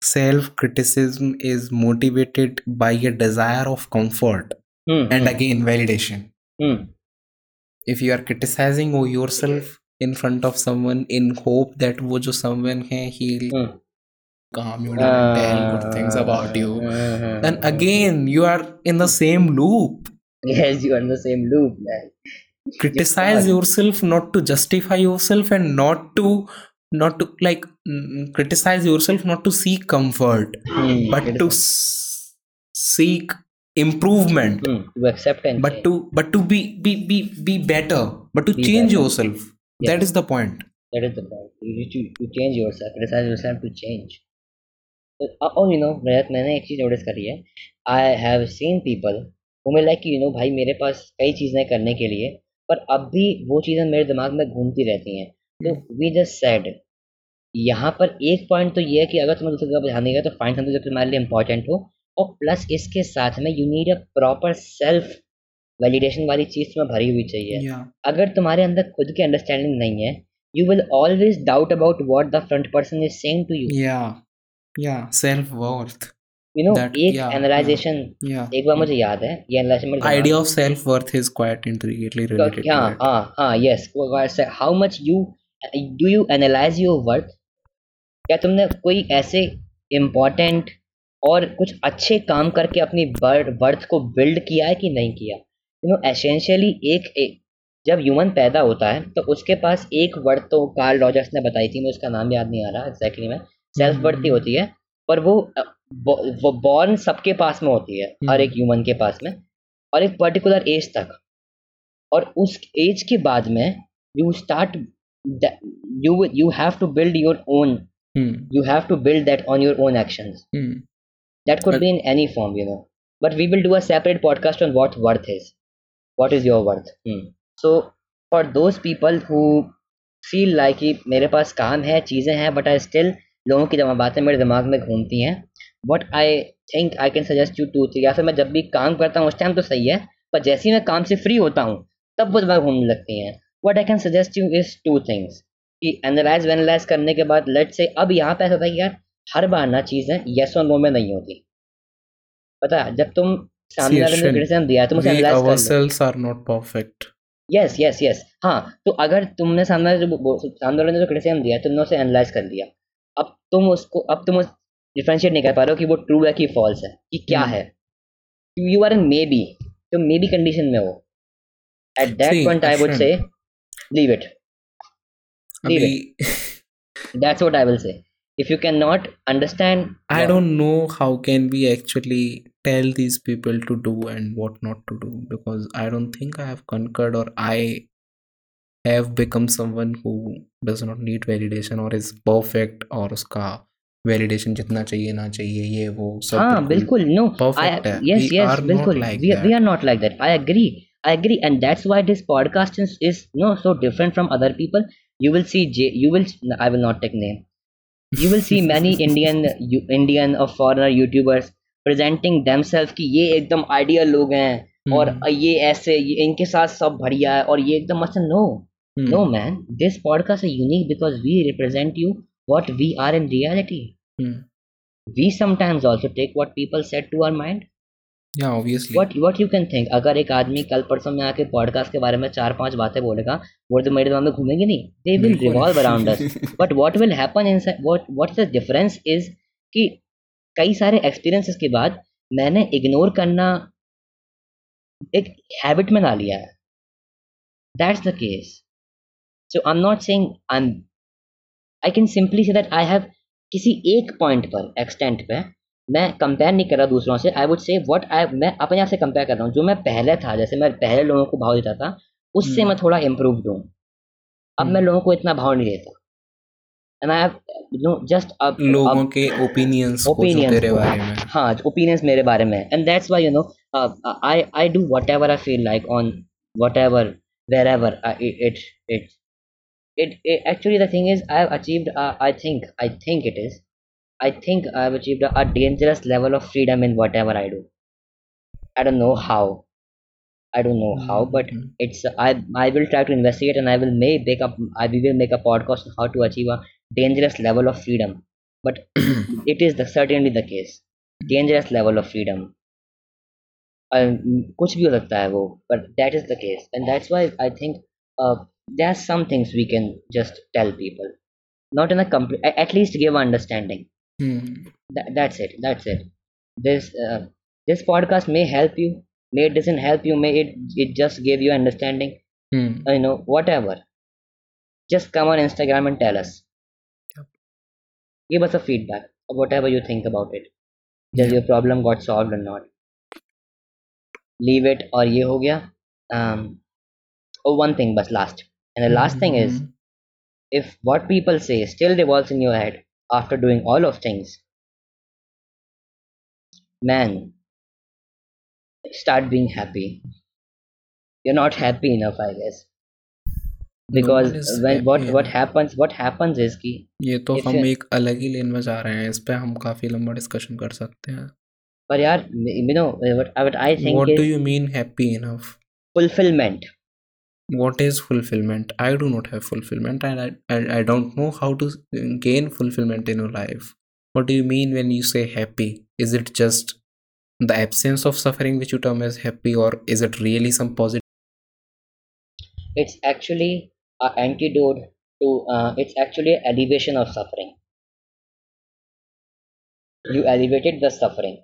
self criticism is motivated by your desire of comfort and again validation if you are criticizing oh yourself in front of someone in hope that वो जो someone है ही calm you down and tell good things about you, then again you are in the same loop. yes you are in the same loop man. Criticize yourself not to justify yourself and not to not to like mm, criticize yourself not to seek comfort Hmm, but to s- seek improvement. Hmm, to accept and but change. to but to be be be be better but to Be change better. yourself. That is the point. That is the point. You need to, to change yourself criticize yourself to change uh, oh you रजत मैंने एक चीज़ notice करी है। I have seen people वो मैं like you know भाई मेरे पास कई चीज़ें करने के लिए पर अब भी वो चीज़ें मेरे दिमाग में घूमती रहती हैं। तो वी जस्ट सेड यहाँ पर एक पॉइंट तो ये है कि अगर तुम्हें दूसरे जगह जाने का तो फाइंड समथिंग जो तुम्हारे लिए इंपॉर्टेंट हो और प्लस इसके साथ में you need a proper self validation वाली चीज़ तुम्हें भरी हुई चाहिए। Yeah. अगर तुम्हारे अंदर खुद की अंडरस्टैंडिंग नहीं है you will always doubt about what the front person is saying to you yeah yeah self worth you know एक एनालाइजेशन एक बार मुझे याद है ये analysation of self worth is quite intricately related हाँ हाँ हाँ yes how much you do you analyze your worth क्या तुमने कोई ऐसे इम्पोर्टेंट और कुछ अच्छे काम करके अपनी वर्थ को बिल्ड किया है कि नहीं किया? यू नो एसेंशियली एक, एक जब ह्यूमन पैदा होता है तो उसके पास एक वर्थ तो कार्ल रॉजर्स ने बताई थी मुझे उसका नाम याद नहीं आ रहा एग्जैक्टली में। सेल्फ हम्म, बढ़ती हम्म, होती है हम्म। पर वो वो बॉर्न सबके पास में होती है हर एक ह्यूमन के पास में और एक पर्टिकुलर एज तक। और उस एज के बाद में you start you you have to build your own you have to build that on your own action that could be in any form you know but we will do a separate podcast on what worth is what is your worth so for those people who feel like मेरे पास काम है चीज़ें हैं but I still लोगों की जब बातें मेरे दिमाग में घूमती हैं what I think I can suggest you two three या फिर मैं जब भी काम करता हूँ उस टाइम तो सही है पर जैसे ही मैं काम से फ्री होता हूँ तब वो दिमाग घूमने लगती हैं। What I can suggest you is two things कि एनालाइज वेनालाइज करने के बाद लेट से अब यहाँ पे ऐसा होता है कि यार हर बार ना चीज़ें येस और नो में नहीं होती। पता है जब तुम सामने वाले ने क्रिटिसिज्म दिया तुम उसे एनालाइज कर ourselves are not perfect. Yes yes yes हाँ तो अगर तुमने सामने जो सामने वाले ने जो क्रिटिसिज्म दिया तुमने उसे एनालाइज कर लिया अब तुम उसको अब तुम उस डिफ्रेंशिएट नहीं कर पा रहे हो कि वो ट्रू है कि फॉल्स है कि क्या हम्म। है you are in maybe तुम मे बी कंडीशन में हो at that point I would say leave it Leave अभी that's what I will say if you cannot understand I don't know how can we actually tell these people to do and what not to do because I don't think I have conquered or I have become someone who does not need validation और is perfect और उसका validation जितना चाहिए ना चाहिए ये वो सब हाँ बिल्कुल नो परफेक्ट यस यस बिल्कुल we are not like that I agree I agree and that's why this podcast is no so different from other people you will see you will I will not take name you will see many Indian Indian और foreigner YouTubers presenting themselves कि ये एकदम ideal लोग हैं और हम्म। ये ऐसे इनके साथ सब बढ़िया है और ये एकदम अच्छा no no. No man this podcast is unique because we represent you what we are in reality we sometimes also take what people set to our mind what you can think अगर एक आदमी कल परसों में आके podcast के बारे में चार पाँच बातें बोलेगा वो तो मेरे दिमाग में घूमेंगे नहीं। They will revolve around but what will happen in what the difference is कि कई सारे एक्सपीरियंसिस के बाद मैंने इग्नोर करना एक हैबिट में ला लिया है। That's the case so I am not saying I am I can simply say that I have किसी एक पॉइंट पर एक्सटेंट पे मैं कंपेयर नहीं कर रहा दूसरों से। आई वुड से व्हाट आई मैं अपने आप से कंपेयर कर रहा हूँ। जो मैं पहले था जैसे मैं पहले लोगों को भाव देता था उससे हम्म। मैं थोड़ा इम्प्रूव हूँ। अब मैं हम्म। लोगों को इतना भाव नहीं देता। एंड आई नो जस्ट अब लोगों के ओपिनियंस जो Opinions तेरे बारे में। हाँ ओपिनियंस मेरे बारे में। And that's why you know I I do whatever I feel like on whatever wherever it it it, it actually the thing is i have achieved uh, i think i think it is i think i have achieved a, a dangerous level of freedom in whatever i do i don't know how i don't know how but Mhm. it's i i will try to investigate and i will may make up i will make a podcast on how to achieve a dangerous level of freedom but it is the certainly the case dangerous level of freedom um, कुछ भी हो सकता है वो but that is the case and that's why I think uh, there are some things we can just tell people. Not in a complete at least give understanding. Hmm. Tha- that's it that's it. This uh, this podcast may help you. May it doesn't help you may it it just give you understanding. Hmm. you know whatever. Just come on instagram and tell us. Yep. give us a feedback whatever you think about it. Does your problem got solved or not. Leave it or ye ho gaya. Um oh one thing but last and the last thing is Mhm. if what people say still revolves in your head after doing all of things man start being happy you're not happy enough i guess because one is when what happy what enough. happens what happens is कि ये तो If हम you- एक अलग ही लेन में जा रहे हैं इस पे हम काफी लंबा डिस्कशन कर सकते हैं पर यार you know what, what I think what is do you mean happy enough fulfillment what is fulfillment? I do not have fulfillment and I, I i don't know how to gain fulfillment in your life. What do you mean when you say happy? Is it just the absence of suffering which you term as happy or is it really some positive? It's actually an antidote to uh, it's actually an elevation of suffering. You elevated the suffering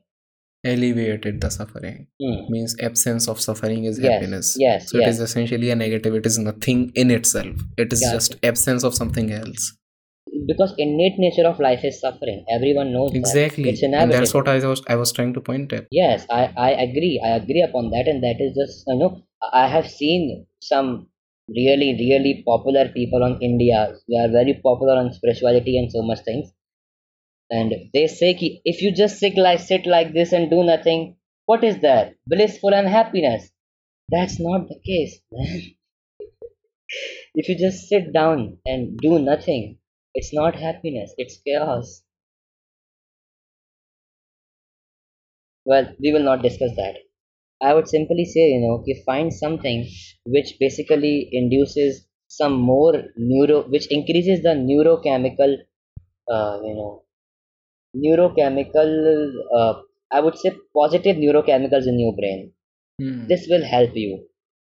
alleviated the suffering. Hmm. means absence of suffering is yes happiness. yes so it yes. is essentially a negative. It is nothing in itself. It is Yeah. just absence of something else. Because innate nature of life is suffering. Everyone knows exactly. That. it's and that's what i was i was trying to point at. Yes I, I agree. I agree upon that. And that is just you know i have seen some really really popular people on india. They are very popular on spirituality and so much things and they say ki if you just sit like sit like this and do nothing what is that blissful unhappiness. that's not the case man. If you just sit down and do nothing it's not happiness it's chaos. Well we will not discuss that. I would simply say you know you find something which basically induces some more neuro which increases the neurochemical uh, you know neurochemical uh, i would say positive neurochemicals in your brain Hmm. this will help you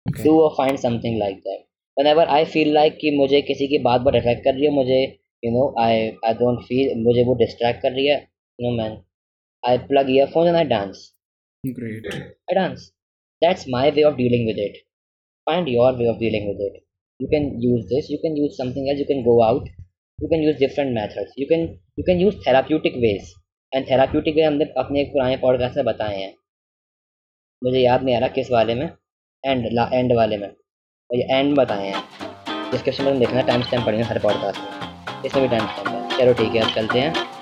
Okay. do or find something like that whenever i feel like कि मुझे किसी की बात बहुत affect कर रही है मुझे you know i i don't feel मुझे वो distract कर रही है you know man i plug earphones and i dance Great. i dance that's my way of dealing with it find your way of dealing with it you can use this you can use something else you can go out you can use different methods you can you can use therapeutic ways and therapeutic way हमने अपने एक पुराने podcast में बताए हैं। मुझे याद नहीं आ रहा किस वाले में। एंड एंड वाले में। और ये एंड बताए हैं। डिस्क्रिप्शन में देखना टाइम स्टैम्प पड़ेगा हर पॉडकास्ट में। इसमें भी टाइम स्टैम्प है। चलो ठीक है, अब चलते हैं।